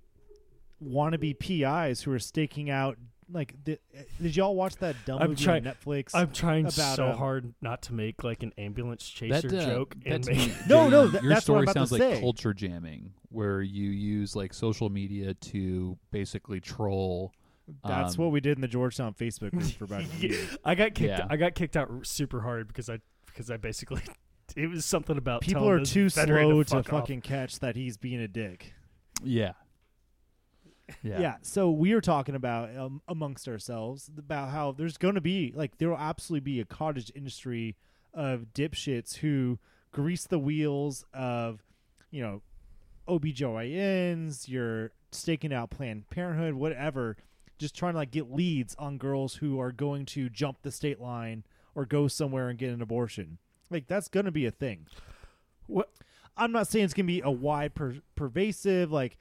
wannabe PIs who are staking out. Like, the, did y'all watch that dumb
I'm
movie
trying-
on Netflix?
I'm trying
about,
so
um,
hard not to make like an ambulance chaser
That, uh,
joke
that
and
to
make
me-
No, no, th-
your
that's what I'm
story
about to
sounds like
say.
culture jamming, where you use like social media to basically troll.
That's
um,
what we did in the Georgetown Facebook group for about a year.
I got kicked.
Yeah.
I got kicked out r- super hard because I because I basically it was something about
People
telling
are
this
too
veteran
slow
to,
to,
fuck off.
fucking catch that he's being a dick.
Yeah. Yeah.
Yeah. So we were talking about um, amongst ourselves about how there's going to be like there will absolutely be a cottage industry of dipshits who grease the wheels of, you know, OBGYNs, you're staking out Planned Parenthood, whatever, just trying to like get leads on girls who are going to jump the state line or go somewhere and get an abortion. Like that's going to be a thing.
What?
I'm not saying it's going to be a wide per- pervasive like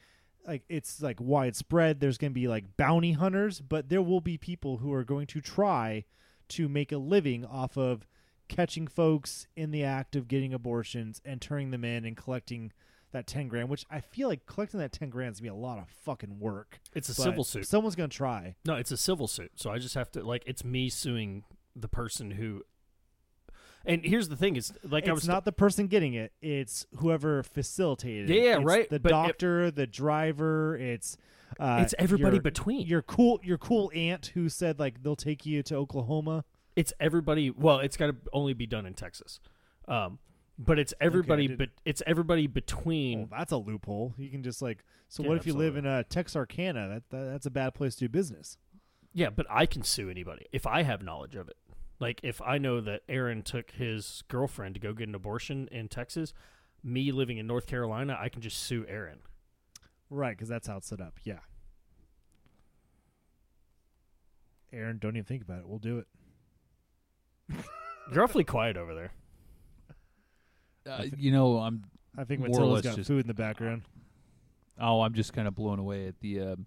like it's like widespread. There's going to be like bounty hunters, but there will be people who are going to try to make a living off of catching folks in the act of getting abortions and turning them in and collecting that 10 grand, which I feel like collecting that 10 grand is going to be a lot of fucking work.
It's a civil suit.
Someone's going to try.
No, it's a civil suit. So I just have to like it's me suing the person who. And here's the thing: is like I was
not the person getting it; it's whoever facilitated. it.
Yeah,
It's
right,
The
but it-
doctor, the driver. It's uh,
it's everybody
your,
between.
your cool your cool aunt who said like they'll take you to Oklahoma.
It's everybody. Well, it's got to only be done in Texas, um, but it's everybody.
didn't-
but it's everybody
Oh,
between.
that's a loophole. You can just like. So
Yeah,
what if you live in uh, Texarkana? That, that that's a bad place to do business.
Yeah, but I can sue anybody if I have knowledge of it. Like if I know that Aaron took his girlfriend to go get an abortion in Texas, me living in North Carolina, I can just sue Aaron.
Right, because that's how it's set up. Yeah. Aaron, don't even think about it. We'll do it.
You're awfully quiet over there.
Uh, you know, I'm
I think Matilda's got
just-
food in the background.
oh, I'm just kind of blown away at the um,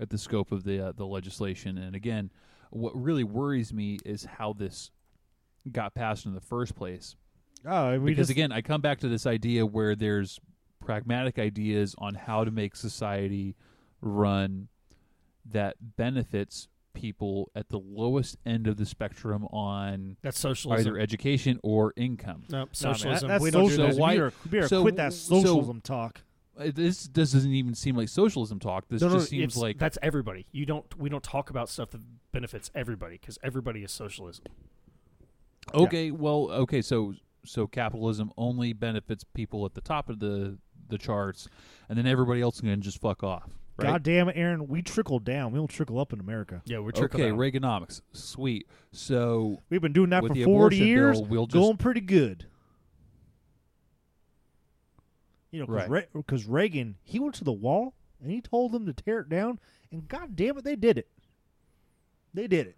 at the scope of the uh, the legislation. And again, what really worries me is how this got passed in the first place.
Oh, we
because
just
again, I come back to this idea where there's pragmatic ideas on how to make society run that benefits people at the lowest end of the spectrum on
That's socialism.
either education or income.
no,
Nah, man, that-
socialism.
that's
we don't do
socialism.
that.
why-
we better, we better
so-
quit that
so-
socialism talk.
Uh, This this doesn't even seem like socialism talk. This
No, no,
just seems like
that's everybody. You don't. We don't talk about stuff that benefits everybody because everybody is socialism.
okay. Well, okay. So so capitalism only benefits people at the top of the the charts, and then everybody else can just fuck off. Right?
God damn it, Aaron. We trickle down. We don't trickle up in America.
Yeah, we're trickle
okay,
down.
Reaganomics, sweet. So
We've been doing that for 40 years.
bill, we'll just
going pretty good. You know,
Right.
because Reagan, he went to the wall and he told them to tear it down, and God damn it, they did it. They did it.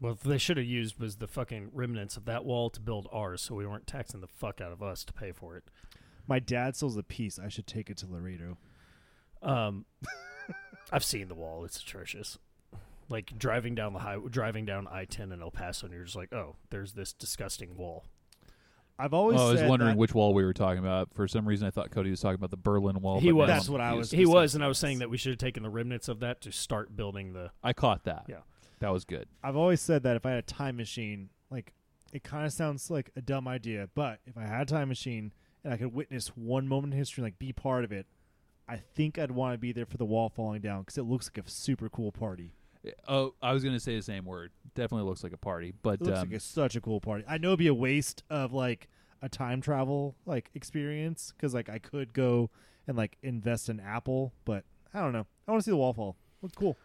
Well, what they should have used was the fucking remnants of that wall to build ours, so we weren't taxing the fuck out of us to pay for it.
My dad sells a piece. I should take it to Laredo.
Um, I've seen the wall; it's atrocious. Like driving down the high, driving down I ten in El Paso, and you're just like, oh, there's this disgusting wall.
I've always
Oh, I was
said
wondering
that-
which wall we were talking about. For some reason, I thought Cody was talking about the Berlin Wall.
He
but
was.
now
That's what I was-
He was, and I was saying that we should have taken the remnants of that to start building the.
I caught that.
Yeah.
that was good.
I've always said that if I had a time machine, like it kind of sounds like a dumb idea, but if I had a time machine and I could witness one moment in history, like be part of it, I think I'd want to be there for the wall falling down because it looks like a super cool party.
Oh, I was going to say the same word. Definitely looks like a party, but
It looks
um,
like it's such a cool party. I know it'd be a waste of like a time travel like experience because like I could go and like invest in Apple, but I don't know. I want to see the wall fall. Looks cool.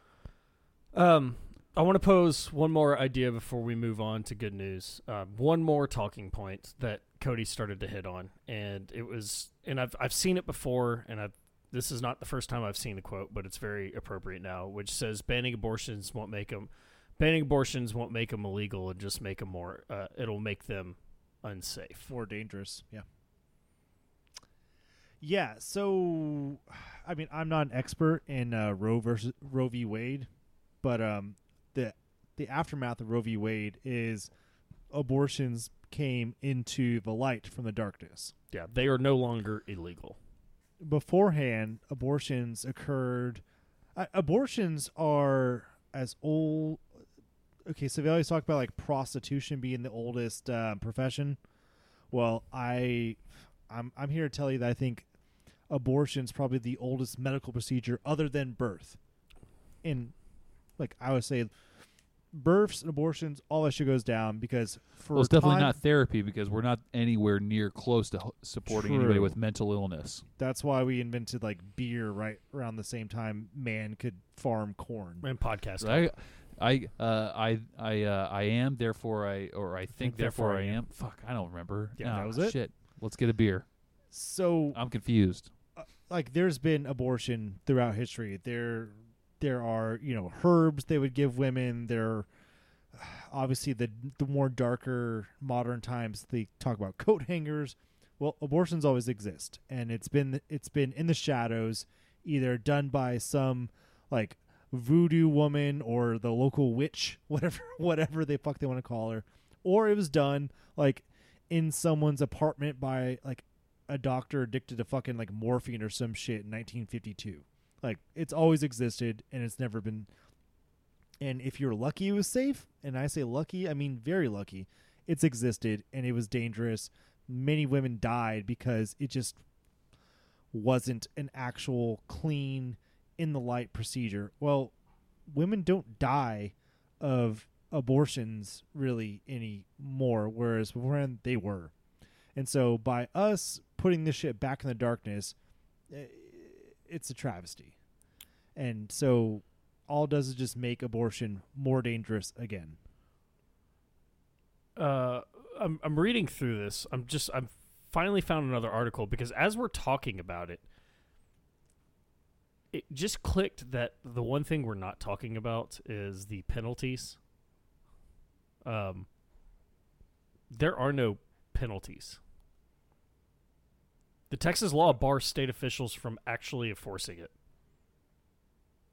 Um, I want to pose one more idea before we move on to good news. Um, one more talking point that Cody started to hit on, and it was, and I've I've seen it before, and I've this is not the first time I've seen the quote, but it's very appropriate now, which says banning abortions won't make them, banning abortions won't make them illegal, and just make them more, uh, it'll make them unsafe.
more dangerous. Yeah. Yeah. So, I mean, I'm not an expert in uh, Roe versus Roe v. Wade, but um, the the aftermath of Roe v. Wade is abortions came into the light from the darkness.
Yeah, they are no longer illegal.
Beforehand, abortions occurred. Uh, abortions are as old. Okay, so they always talk about like prostitution being the oldest uh, profession. Well, I, I'm I'm here to tell you that I think abortion's probably the oldest medical procedure other than birth. And like I would say, births and abortions, all that shit goes down because for
well, it's definitely
time-
not therapy because we're not anywhere near close to h- supporting anybody with mental illness.
That's why we invented like beer right around the same time man could farm corn.
And podcast.
So I, I, uh, I, I, uh, I am. Therefore, I, or I think, therefore, I am. Fuck, I don't remember.
Yeah,
Ah,
that was it.
Shit. Let's get a beer.
So
I'm confused.
like there's been abortion throughout history. There there are you know herbs they would give women. There, obviously the the more darker modern times they talk about coat hangers. Well, abortions always exist, and it's been it's been in the shadows, either done by some like voodoo woman or the local witch, whatever whatever they fuck they want to call her, or it was done like in someone's apartment by like a doctor addicted to fucking like morphine or some shit in 1952. Like it's always existed and it's never been. And if you're lucky, it was safe. And I say lucky, I mean very lucky. It's existed and it was dangerous. Many women died because it just wasn't an actual clean, in the light procedure. Well, women don't die of abortions really anymore, whereas when they were. And so by us putting this shit back in the darkness, eh, it's a travesty. And so all does is just make abortion more dangerous again.
uh, I'm I'm reading through this. I'm just I'm finally found another article because as we're talking about it, it just clicked that the one thing we're not talking about is the penalties. Um, there are no penalties. The Texas law bars state officials from actually enforcing it.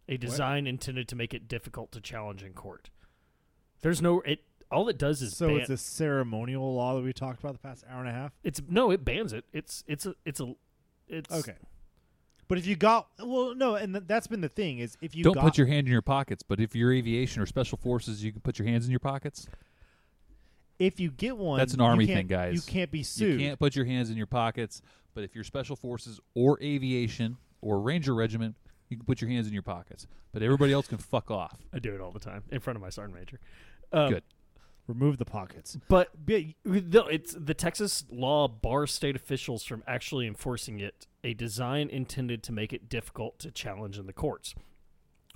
A design intended to make it difficult to challenge in court. There's no it. All it does is
So
ban-
it's a ceremonial law that we talked about the past hour and a half.
It's no, it bans it. It's it's a it's a it's
Okay. But if you got well, no, and th- that's been the thing is if you
Don't
got,
put your hand in your pockets, but if you're aviation or special forces, you can put your hands in your pockets.
if you get one,
That's an army thing, guys.
You can't be sued.
You can't put your hands in your pockets, but if you're special forces or aviation or ranger regiment, you can put your hands in your pockets. But everybody else can fuck off.
I do it all the time in front of my sergeant major. Um,
Good.
Remove the pockets.
but but no, it's the Texas law bars state officials from actually enforcing it. A design intended to make it difficult to challenge in the courts.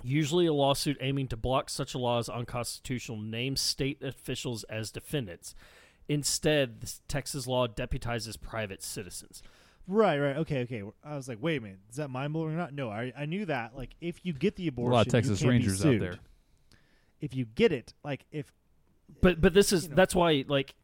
Usually, a lawsuit aiming to block such a law as unconstitutional names state officials as defendants. Instead, the Texas law deputizes private citizens.
Right, right. Okay, okay. I was like, wait a minute. Is that mind blowing or not? No, I, I knew that. Like, if you get the abortion, A
lot of Texas
you can't
Rangers out there.
If you get it, like, if
But but this is
You know.
that's why like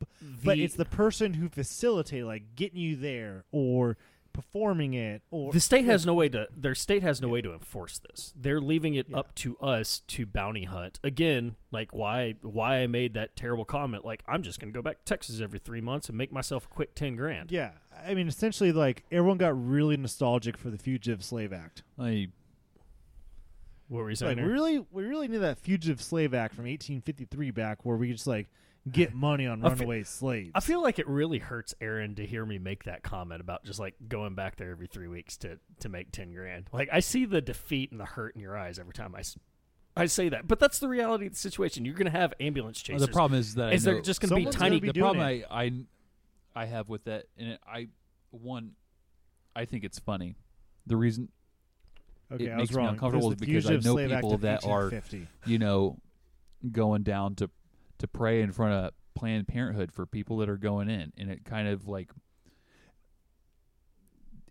but it's the person who facilitated, like, getting you there or performing it, or
the state has no way to their state has no way to enforce this they're leaving it
Yeah.
up to us to bounty hunt again like why why i made that terrible comment like i'm just gonna go back to texas every three months and make myself a quick 10 grand
Yeah, I mean, essentially, like everyone got really nostalgic for the Fugitive Slave Act.
I,
what were you
Like,
saying
we really, we really need that Fugitive Slave Act from 1853 back, where we just like get money on
I feel-
runaway slaves.
i feel like it really hurts aaron to hear me make that comment about just like going back there every three weeks to to make 10 grand like i see the defeat and the hurt in your eyes every time i s- I say that, but that's the reality of the situation. You're going to have ambulance
well, the problem is that is I
is there
know-
just going to be tiny?
be
the problem
it.
I, I I have with that, and it, I one, I think it's funny. The reason
okay,
it
I
makes
was
me uncomfortable
is
because I know people that are
1850.
you know going down to to pray in front of Planned Parenthood for people that are going in, and it kind of like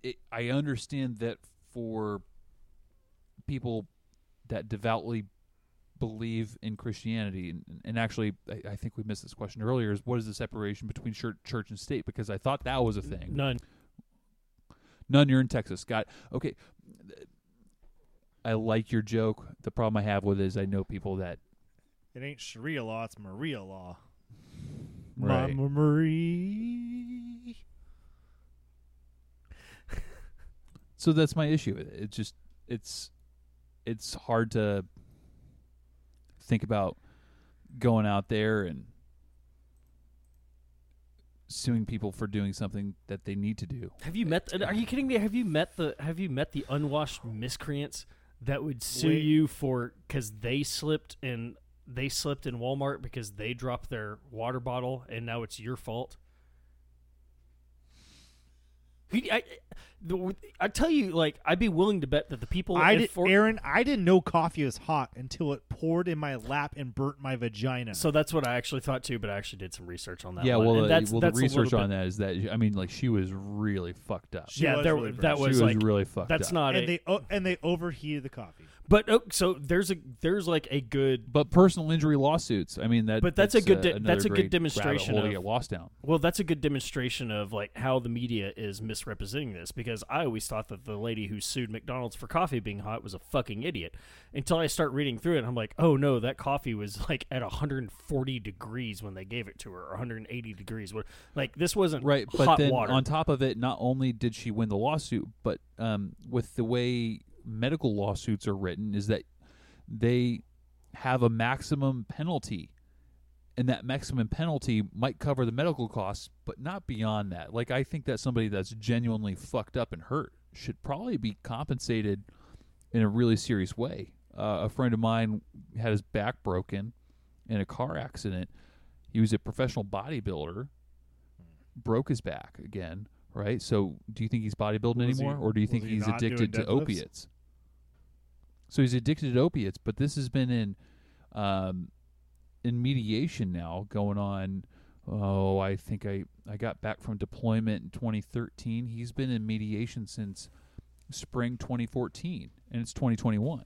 it, I understand that for people that devoutly believe in Christianity, and, and actually, I, I think we missed this question earlier: is what is the separation between church, church and state? Because I thought that was a thing.
None.
None. You're in Texas, Scott. Okay. I like your joke. The problem I have with it is I know people that
It ain't Sharia law; it's Maria law.
Right.
Mama Marie.
So that's my issue with it. It's just it's it's hard to think about going out there and suing people for doing something that they need to do.
Have you met? Are you kidding me? Have you met the Have you met the unwashed miscreants that would sue
Wait.
you for because they slipped in they slipped in Walmart because they dropped their water bottle and now it's your fault? He- I, the- I tell you, like I'd be willing to bet that the people
I did,
Fort-
Aaron. I didn't know coffee was hot until it poured in my lap and burnt my vagina.
So that's what I actually thought too, but I actually did some research on that.
yeah,
one.
well,
and
uh,
that's,
well,
that's
the
a little
research on
bit-
that is that I mean, like she was really fucked up.
She
yeah,
was
there,
really
that was
she
like
was really fucked
that's
up.
not
and
a,
they oh, and they overheated the coffee.
But oh, so there's a there's like a good
But personal injury lawsuits. I mean that.
But that's a good
uh,
de- that's a good demonstration
rabbit hole to
of-
get lost down.
well that's a good demonstration of like how the media is misrepresenting this because I always thought that the lady who sued McDonald's for coffee being hot was a fucking idiot until I start reading through it and I'm like oh no that coffee was like at 140 degrees when they gave it to her or 180 degrees. Like this wasn't
Right, but
hot
then
water.
on top of it, not only did she win the lawsuit, but um, with the way medical lawsuits are written, is that they have a maximum penalty, and that maximum penalty might cover the medical costs, but not beyond that. Like I think that somebody that's genuinely fucked up and hurt should probably be compensated in a really serious way. Uh, a friend of mine had his back broken in a car accident. He was a professional bodybuilder broke his back again, right? So do you think he's bodybuilding
Was he-
anymore, or do you think
he
he's addicted to opiates? So he's addicted to opiates, but this has been in um, in mediation now, going on. Oh, I think I I got back from deployment in 2013. He's been in mediation since spring 2014, and it's 2021.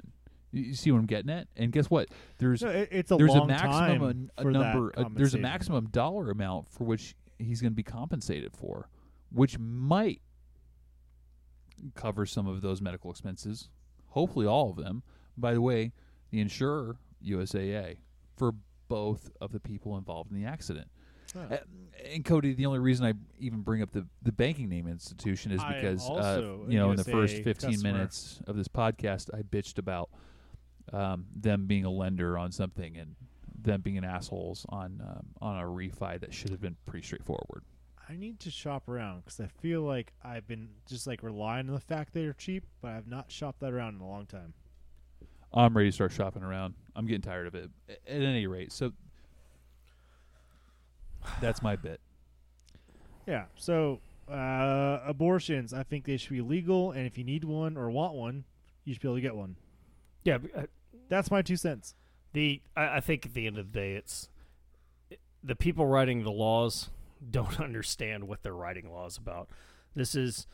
You, see what I'm getting at? And guess what? There's
No, it's a
there's a maximum a, a number a, there's a maximum dollar amount for which he's going to be compensated for which might cover some of those medical expenses hopefully all of them by the way the insurer USAA for both of the people involved in the accident
Huh.
Uh, and Cody the only reason I even bring up the the banking name institution is because uh, you know in the first 15
customer.
minutes of this podcast I bitched about um, them being a lender on something and them being an assholes on um, on a refi that should have been pretty straightforward.
I need to shop around because I feel like I've been just like relying on the fact they're cheap, but I've not shopped that around in a long time.
I'm ready to start shopping around. I'm getting tired of it. At any rate, so that's my bit.
Yeah. So uh, abortions, I think they should be legal, and if you need one or want one, you should be able to get one.
yeah but, uh,
That's my two cents.
the I, I think at the end of the day it's the people writing the laws don't understand what they're writing laws about this is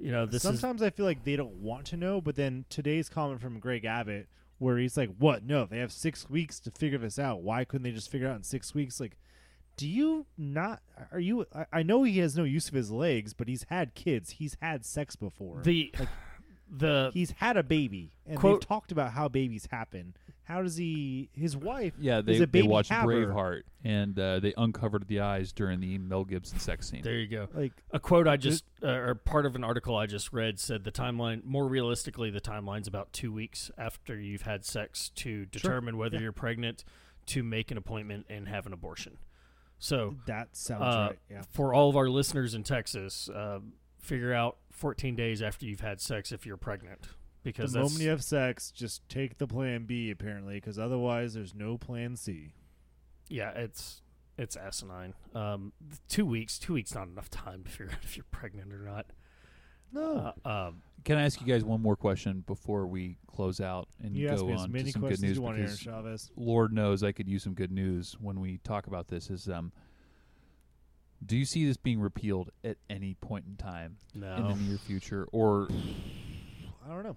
you know this is
Sometimes I feel like they don't want to know, but then today's comment from Greg Abbott, where he's like, "What? No, they have six weeks to figure this out. Why couldn't they just figure it out in six weeks?" Like, do you not? Are you? I, I know he has no use of his legs, but he's had kids. He's had sex before.
the the
he's had a baby, and
Quote-
they've talked about how babies happen. How does he? His wife.
Yeah,
is
they
a
they
baby
watched
haver.
Braveheart and uh, they uncovered the eyes during the Mel Gibson sex scene.
there you go
Like,
a quote I just uh, or part of an article I just read said the timeline more realistically the timeline's about 2 weeks after you've had sex to determine whether
Yeah.
you're pregnant to make an appointment and have an abortion so
that sounds
uh,
right. Yeah.
for all of our listeners in Texas, uh, figure out 14 days after you've had sex if you're pregnant. Because
the
that's,
moment you have sex, just take the plan B apparently, because otherwise there's no plan C.
yeah, it's it's asinine. Um, two weeks, two weeks, not enough time to figure out if you're pregnant or not.
No.
Uh, um,
Can I ask you guys one more question before we close out and
you
go
ask me as
on
many
to some good news?
you want, Aaron
because
Chavez.
Lord knows I could use some good news when we talk about this. Is um, do you see this being repealed at any point in time in the near future, or
I don't know.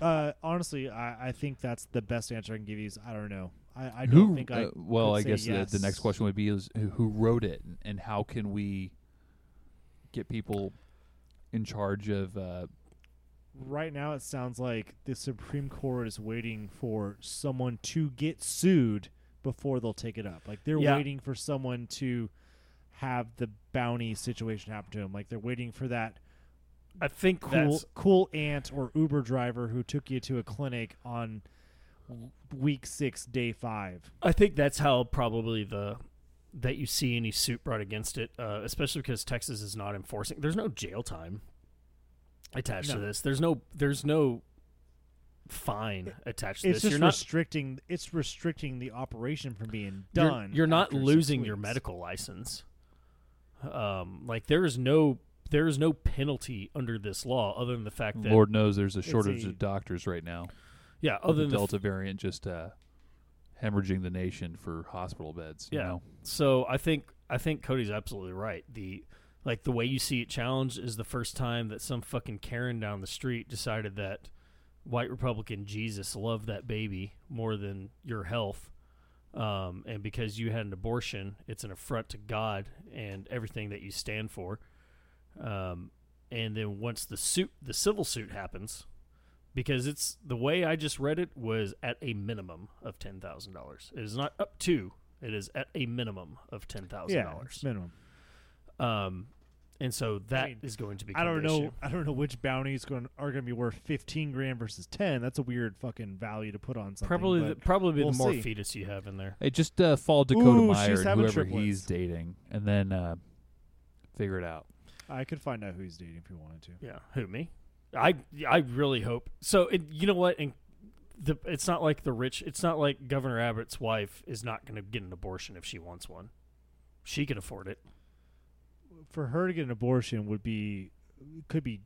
Uh, honestly, I, I think that's the best answer I can give you. Is I don't know. I, I don't
who?
think I.
uh, well, I guess
yes.
the, the next question would be: is who, wrote it, and, and how can we get people in charge of? Uh,
Right now, it sounds like the Supreme Court is waiting for someone to get sued before they'll take it up. Like they're
Yeah.
waiting for someone to have the bounty situation happen to them. Like they're waiting for that
I think
cool
that's
cool aunt or Uber driver who took you to a clinic on week six, day five.
I think that's how probably the that you see any suit brought against it, uh, especially because Texas is not enforcing. There's no jail time attached to this. There's no there's no fine attached to
It's
this.
just
You're not
restricting. It's restricting the operation from being
you're-
done.
You're, not
after six
losing your
weeks.
medical license. Um, like there is no there is no penalty under this law other than the fact that
Lord knows there's a shortage
a-
of doctors right now.
yeah, other than the
Delta variant just uh, hemorrhaging the nation for hospital beds. You
Yeah.
know?
So I think I think Cody's absolutely right. The like the way you see it challenged is the first time that some fucking Karen down the street decided that white Republican Jesus loved that baby more than your health. Um, and because you had an abortion, it's an affront to God and everything that you stand for. Um, and then once the suit, the civil suit happens, because it's the way I just read it was at a minimum of ten thousand dollars. It is not up to. It is at a minimum of ten thousand
Yeah,
dollars.
it's minimum.
Um, and so that is
mean,
going to be.
I don't know. I don't know which bounties going are going to be worth fifteen grand versus ten. That's a weird fucking value to put on something.
Probably, the, probably
we'll
the more
see.
fetus you have in there.
Hey, just uh, follow Dakota
Ooh,
Meyer
she's
and whoever
triplets.
he's dating, and then uh, figure it out.
I could find out who he's dating if you wanted to.
Yeah, who me? I I really hope so. It, you know what? And the it's not like the rich. It's not like Governor Abbott's wife is not going to get an abortion if she wants one. She can afford it.
For her to get an abortion would be could be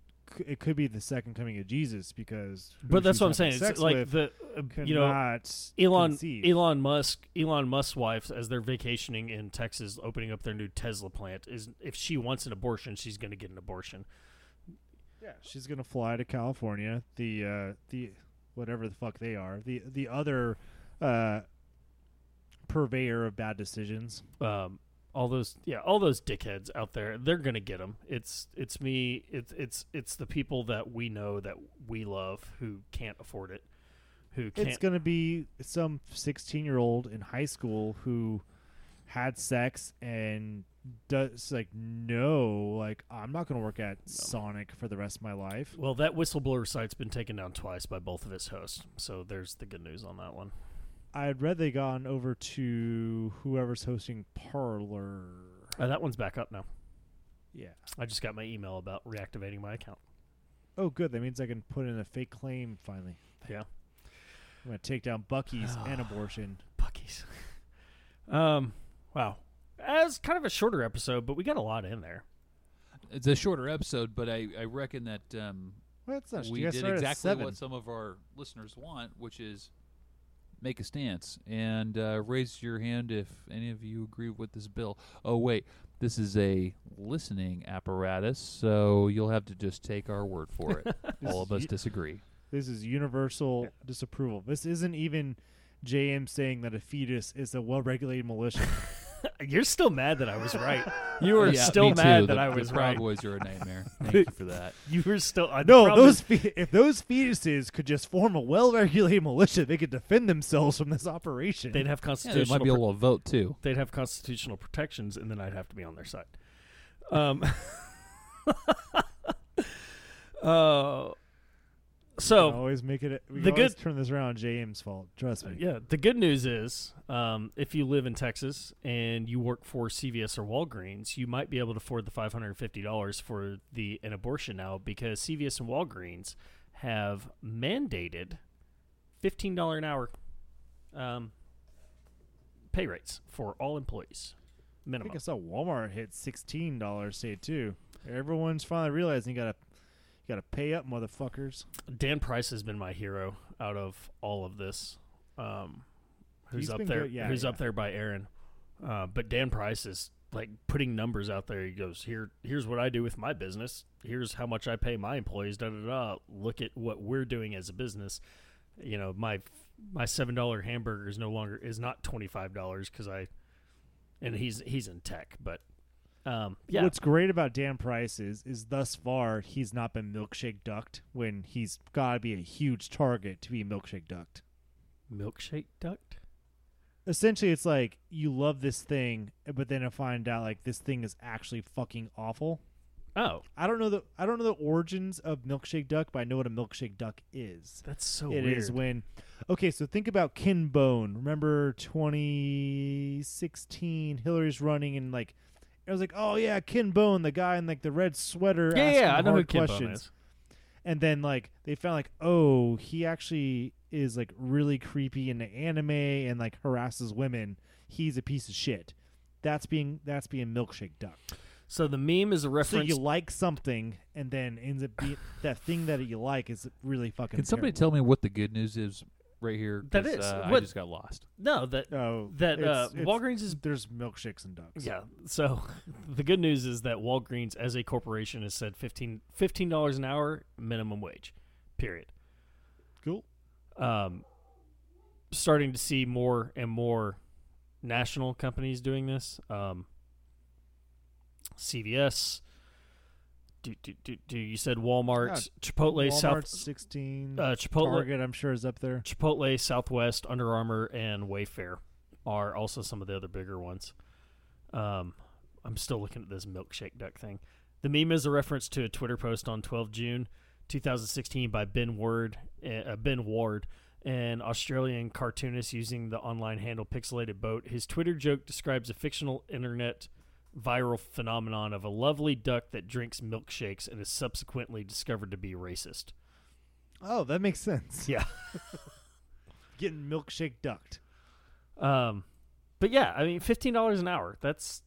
it could be the second coming of Jesus because
But that's what I'm saying. It's like the uh, you know Elon
conceive.
Elon Musk Elon Musk's wife as they're vacationing in Texas, opening up their new Tesla plant. Is if she wants an abortion, she's going to get an abortion.
Yeah, she's gonna fly to California. The uh, the whatever the fuck they are. The the other uh, purveyor of bad decisions.
um, all those yeah all those dickheads out there they're gonna get them it's it's me it's it's it's the people that we know that we love who can't afford it who can't
It's gonna be some sixteen year old in high school who had sex and does like no like I'm not gonna work at Sonic for the rest of my life.
well that whistleblower site's been taken down twice by both of its hosts so there's the good news on that one
I had read they gone over to whoever's hosting Parler.
uh, that one's back up now
Yeah.
i just got my email about reactivating my account
Oh, good. That means I can put in a fake claim finally.
yeah
I'm gonna take down Buc-ee's and abortion.
Buc-ee's um wow as kind of a shorter episode but we got a lot in there
It's a shorter episode, but I, I reckon that um,
Well, that's not.
we did exactly what some of our listeners want, which is make a stance and uh, raise your hand if any of you agree with this bill. Oh wait, this is a listening apparatus, so you'll have to just take our word for it. All of us
Ye-
disagree.
This is universal disapproval. This isn't even JM saying that a fetus is a well-regulated militia.
You're still mad that I was right. You were
Yeah,
still mad
too.
that
the,
I
the
was
Proud
right.
Boys are a nightmare. Thank you for that.
You were still I
no, those fe- if those fetuses could just form a well-regulated militia, they could defend themselves from this operation.
they'd have constitutional.
Yeah, they
constitutional
might be
pro-
able to vote too.
they'd have constitutional protections, and then I'd have to be on their side. Um. uh,
We
so
always make it. We
the
can
good-
turn this around. James' fault. Trust me.
yeah, the good news is, um, if you live in Texas and you work for CVS or Walgreens, you might be able to afford the five hundred and fifty dollars for the an abortion now because CVS and Walgreens have mandated fifteen dollar an hour um, pay rates for all employees
I
minimum.
think I saw Walmart hit sixteen dollars today too. Everyone's finally realizing you gotta you gotta pay up, motherfuckers.
Dan Price has been my hero out of all of this. Um, who's
He's
up there?
good, yeah,
who's
yeah.
up there by Aaron? Uh, but Dan Price is like putting numbers out there. He goes, "Here, here's what I do with my business. Here's how much I pay my employees. Da da da. Look at what we're doing as a business. You know, my my seven dollar hamburger is no longer is not twenty five dollars because I, and he's he's in tech, but um, yeah,
What's great about Dan Price is is thus far he's not been milkshake ducked when he's gotta be a huge target to be milkshake ducked.
milkshake duct.
Essentially it's like you love this thing, but then I find out like this thing is actually fucking awful.
Oh,
I don't know the I don't know the origins of milkshake duck, but I know what a milkshake duck is.
that's so
It
weird.
is when okay so think about Ken Bone remember 2016 hillary's running and like it was like oh yeah Ken Bone the guy in like the red sweater
yeah, yeah, I know who
hard
Ken Bone is.
and then like they found like oh he actually is like really creepy in the anime and like harasses women he's a piece of shit that's being that's being milkshake duck
So the meme is a reference.
so
reference.
you like something and then ends up being that thing that you like is really fucking
Can somebody
terrible.
tell me what the good news is right here,
that
is.
is.
Uh, I
What-
just got lost.
no, that
Oh,
that uh,
it's- it's-
Walgreens is
there's milkshakes and ducks.
yeah. So the good news is that Walgreens, as a corporation, has said 15 dollars an hour minimum wage. Period. Cool. Um, starting to see more and more national companies doing this. Um, CVS. Do, do, do, do you said Walmart,
Yeah,
Chipotle,
Walmart
South,
sixteen.
uh, Chipotle,
Target, I'm sure is up there.
Chipotle, Southwest, Under Armour, and Wayfair are also some of the other bigger ones. Um, I'm still looking at this milkshake duck thing. The meme is a reference to a Twitter post on 12 June 2016 by Ben Ward, uh, Ben Ward, an Australian cartoonist using the online handle Pixelated Boat. His Twitter joke describes a fictional internet viral phenomenon of a lovely duck that drinks milkshakes and is subsequently discovered to be racist.
Oh, that makes sense.
Yeah.
Getting milkshake ducked.
Um, but yeah, I mean, fifteen dollars an hour. That's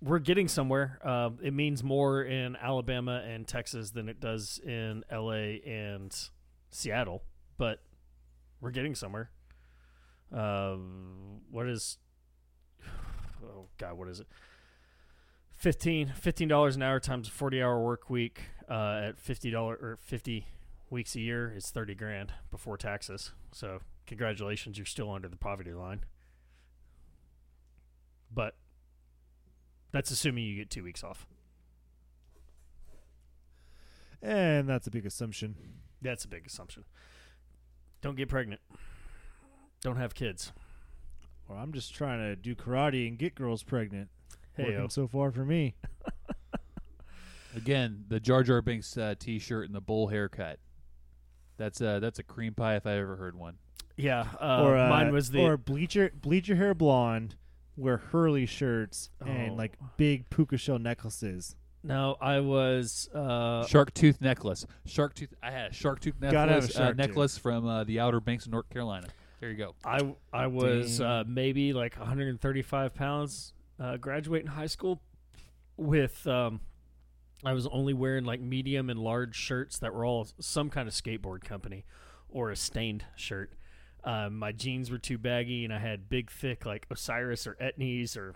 we're getting somewhere. Um, it means more in Alabama and Texas than it does in L.A. and Seattle, but we're getting somewhere. Um, what is? Oh God, what is it? 15 dollars an hour times a forty hour work week uh, at fifty dollar or fifty weeks a year is thirty grand before taxes. So congratulations, you're still under the poverty line. But that's assuming you get two weeks off.
And that's a big assumption.
That's a big assumption. Don't get pregnant. Don't have kids.
Or I'm just trying to do karate and get girls pregnant.
Hey,
Working so far for me.
Again, the Jar Jar Binks uh, T-shirt and the bowl haircut. That's uh that's a cream pie if I ever heard one.
yeah. Uh,
or uh,
mine was the
or bleacher bleacher hair blonde, wear Hurley shirts
Oh.
and like big puka shell necklaces.
no. I was uh,
Shark tooth necklace. Shark tooth. I had a shark tooth
Gotta have a
necklace. uh,
shark tooth.
necklace from uh, the Outer Banks of North Carolina. There you go.
I I was uh, maybe like 135 pounds uh, graduating high school with um, I was only wearing like medium and large shirts that were all some kind of skateboard company or a stained shirt. Um, my jeans were too baggy, and I had big, thick like Osiris or Etnies or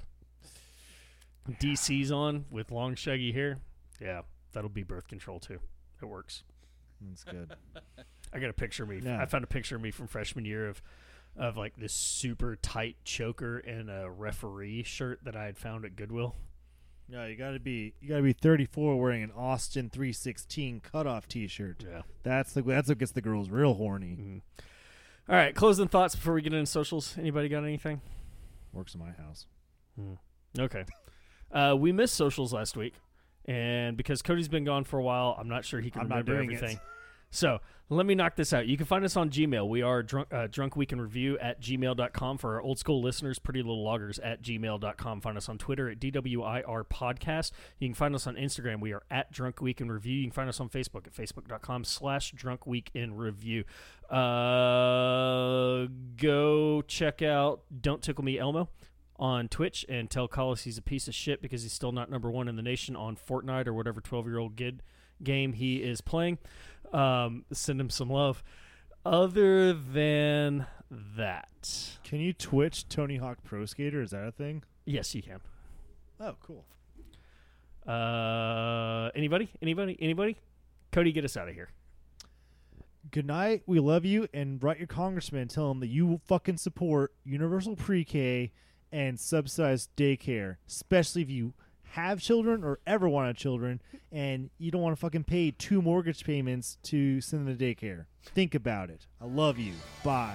DCs on with long, shaggy hair. Yeah, that'll be birth control too. It works.
That's good.
I got a picture of me.
Yeah.
I found a picture of me from freshman year of of like this super tight choker and a referee shirt that I had found at Goodwill.
yeah, you gotta be you gotta be 34 wearing an Austin 316 cutoff T-shirt.
Yeah.
That's the that's what gets the girls real horny.
Mhm. All right, closing thoughts before we get into socials. Anybody got anything?
Works in my house.
Okay. Uh, we missed socials last week, and because Cody's been gone for a while, I'm not sure he can
I'm
remember everything. So let me knock this out. You can find us on Gmail. We are drunk, uh, drunk week in review at gmail.com. For our old school listeners, pretty little loggers at gmail.com. Find us on Twitter at DWIR podcast. You can find us on Instagram. We are at drunk week in review. You can find us on Facebook at facebook.com slash drunk week in review. Uh, go check out Don't Tickle Me Elmo on Twitch and tell Collis he's a piece of shit because he's still not number one in the nation on Fortnite or whatever 12 year old kid game he is playing. Um, send him some love. Other than that,
Can you Twitch Tony Hawk Pro Skater? Is that a thing?
yes, you can.
Oh, cool.
Uh, anybody? Anybody? Anybody? Cody, get us out of here.
Good night. We love you. And write your congressman. and Tell him that you will fucking support universal pre-K and subsidized daycare, especially if you have children or ever wanted children, and you don't want to fucking pay two mortgage payments to send them to daycare. Think about it. I love you. Bye.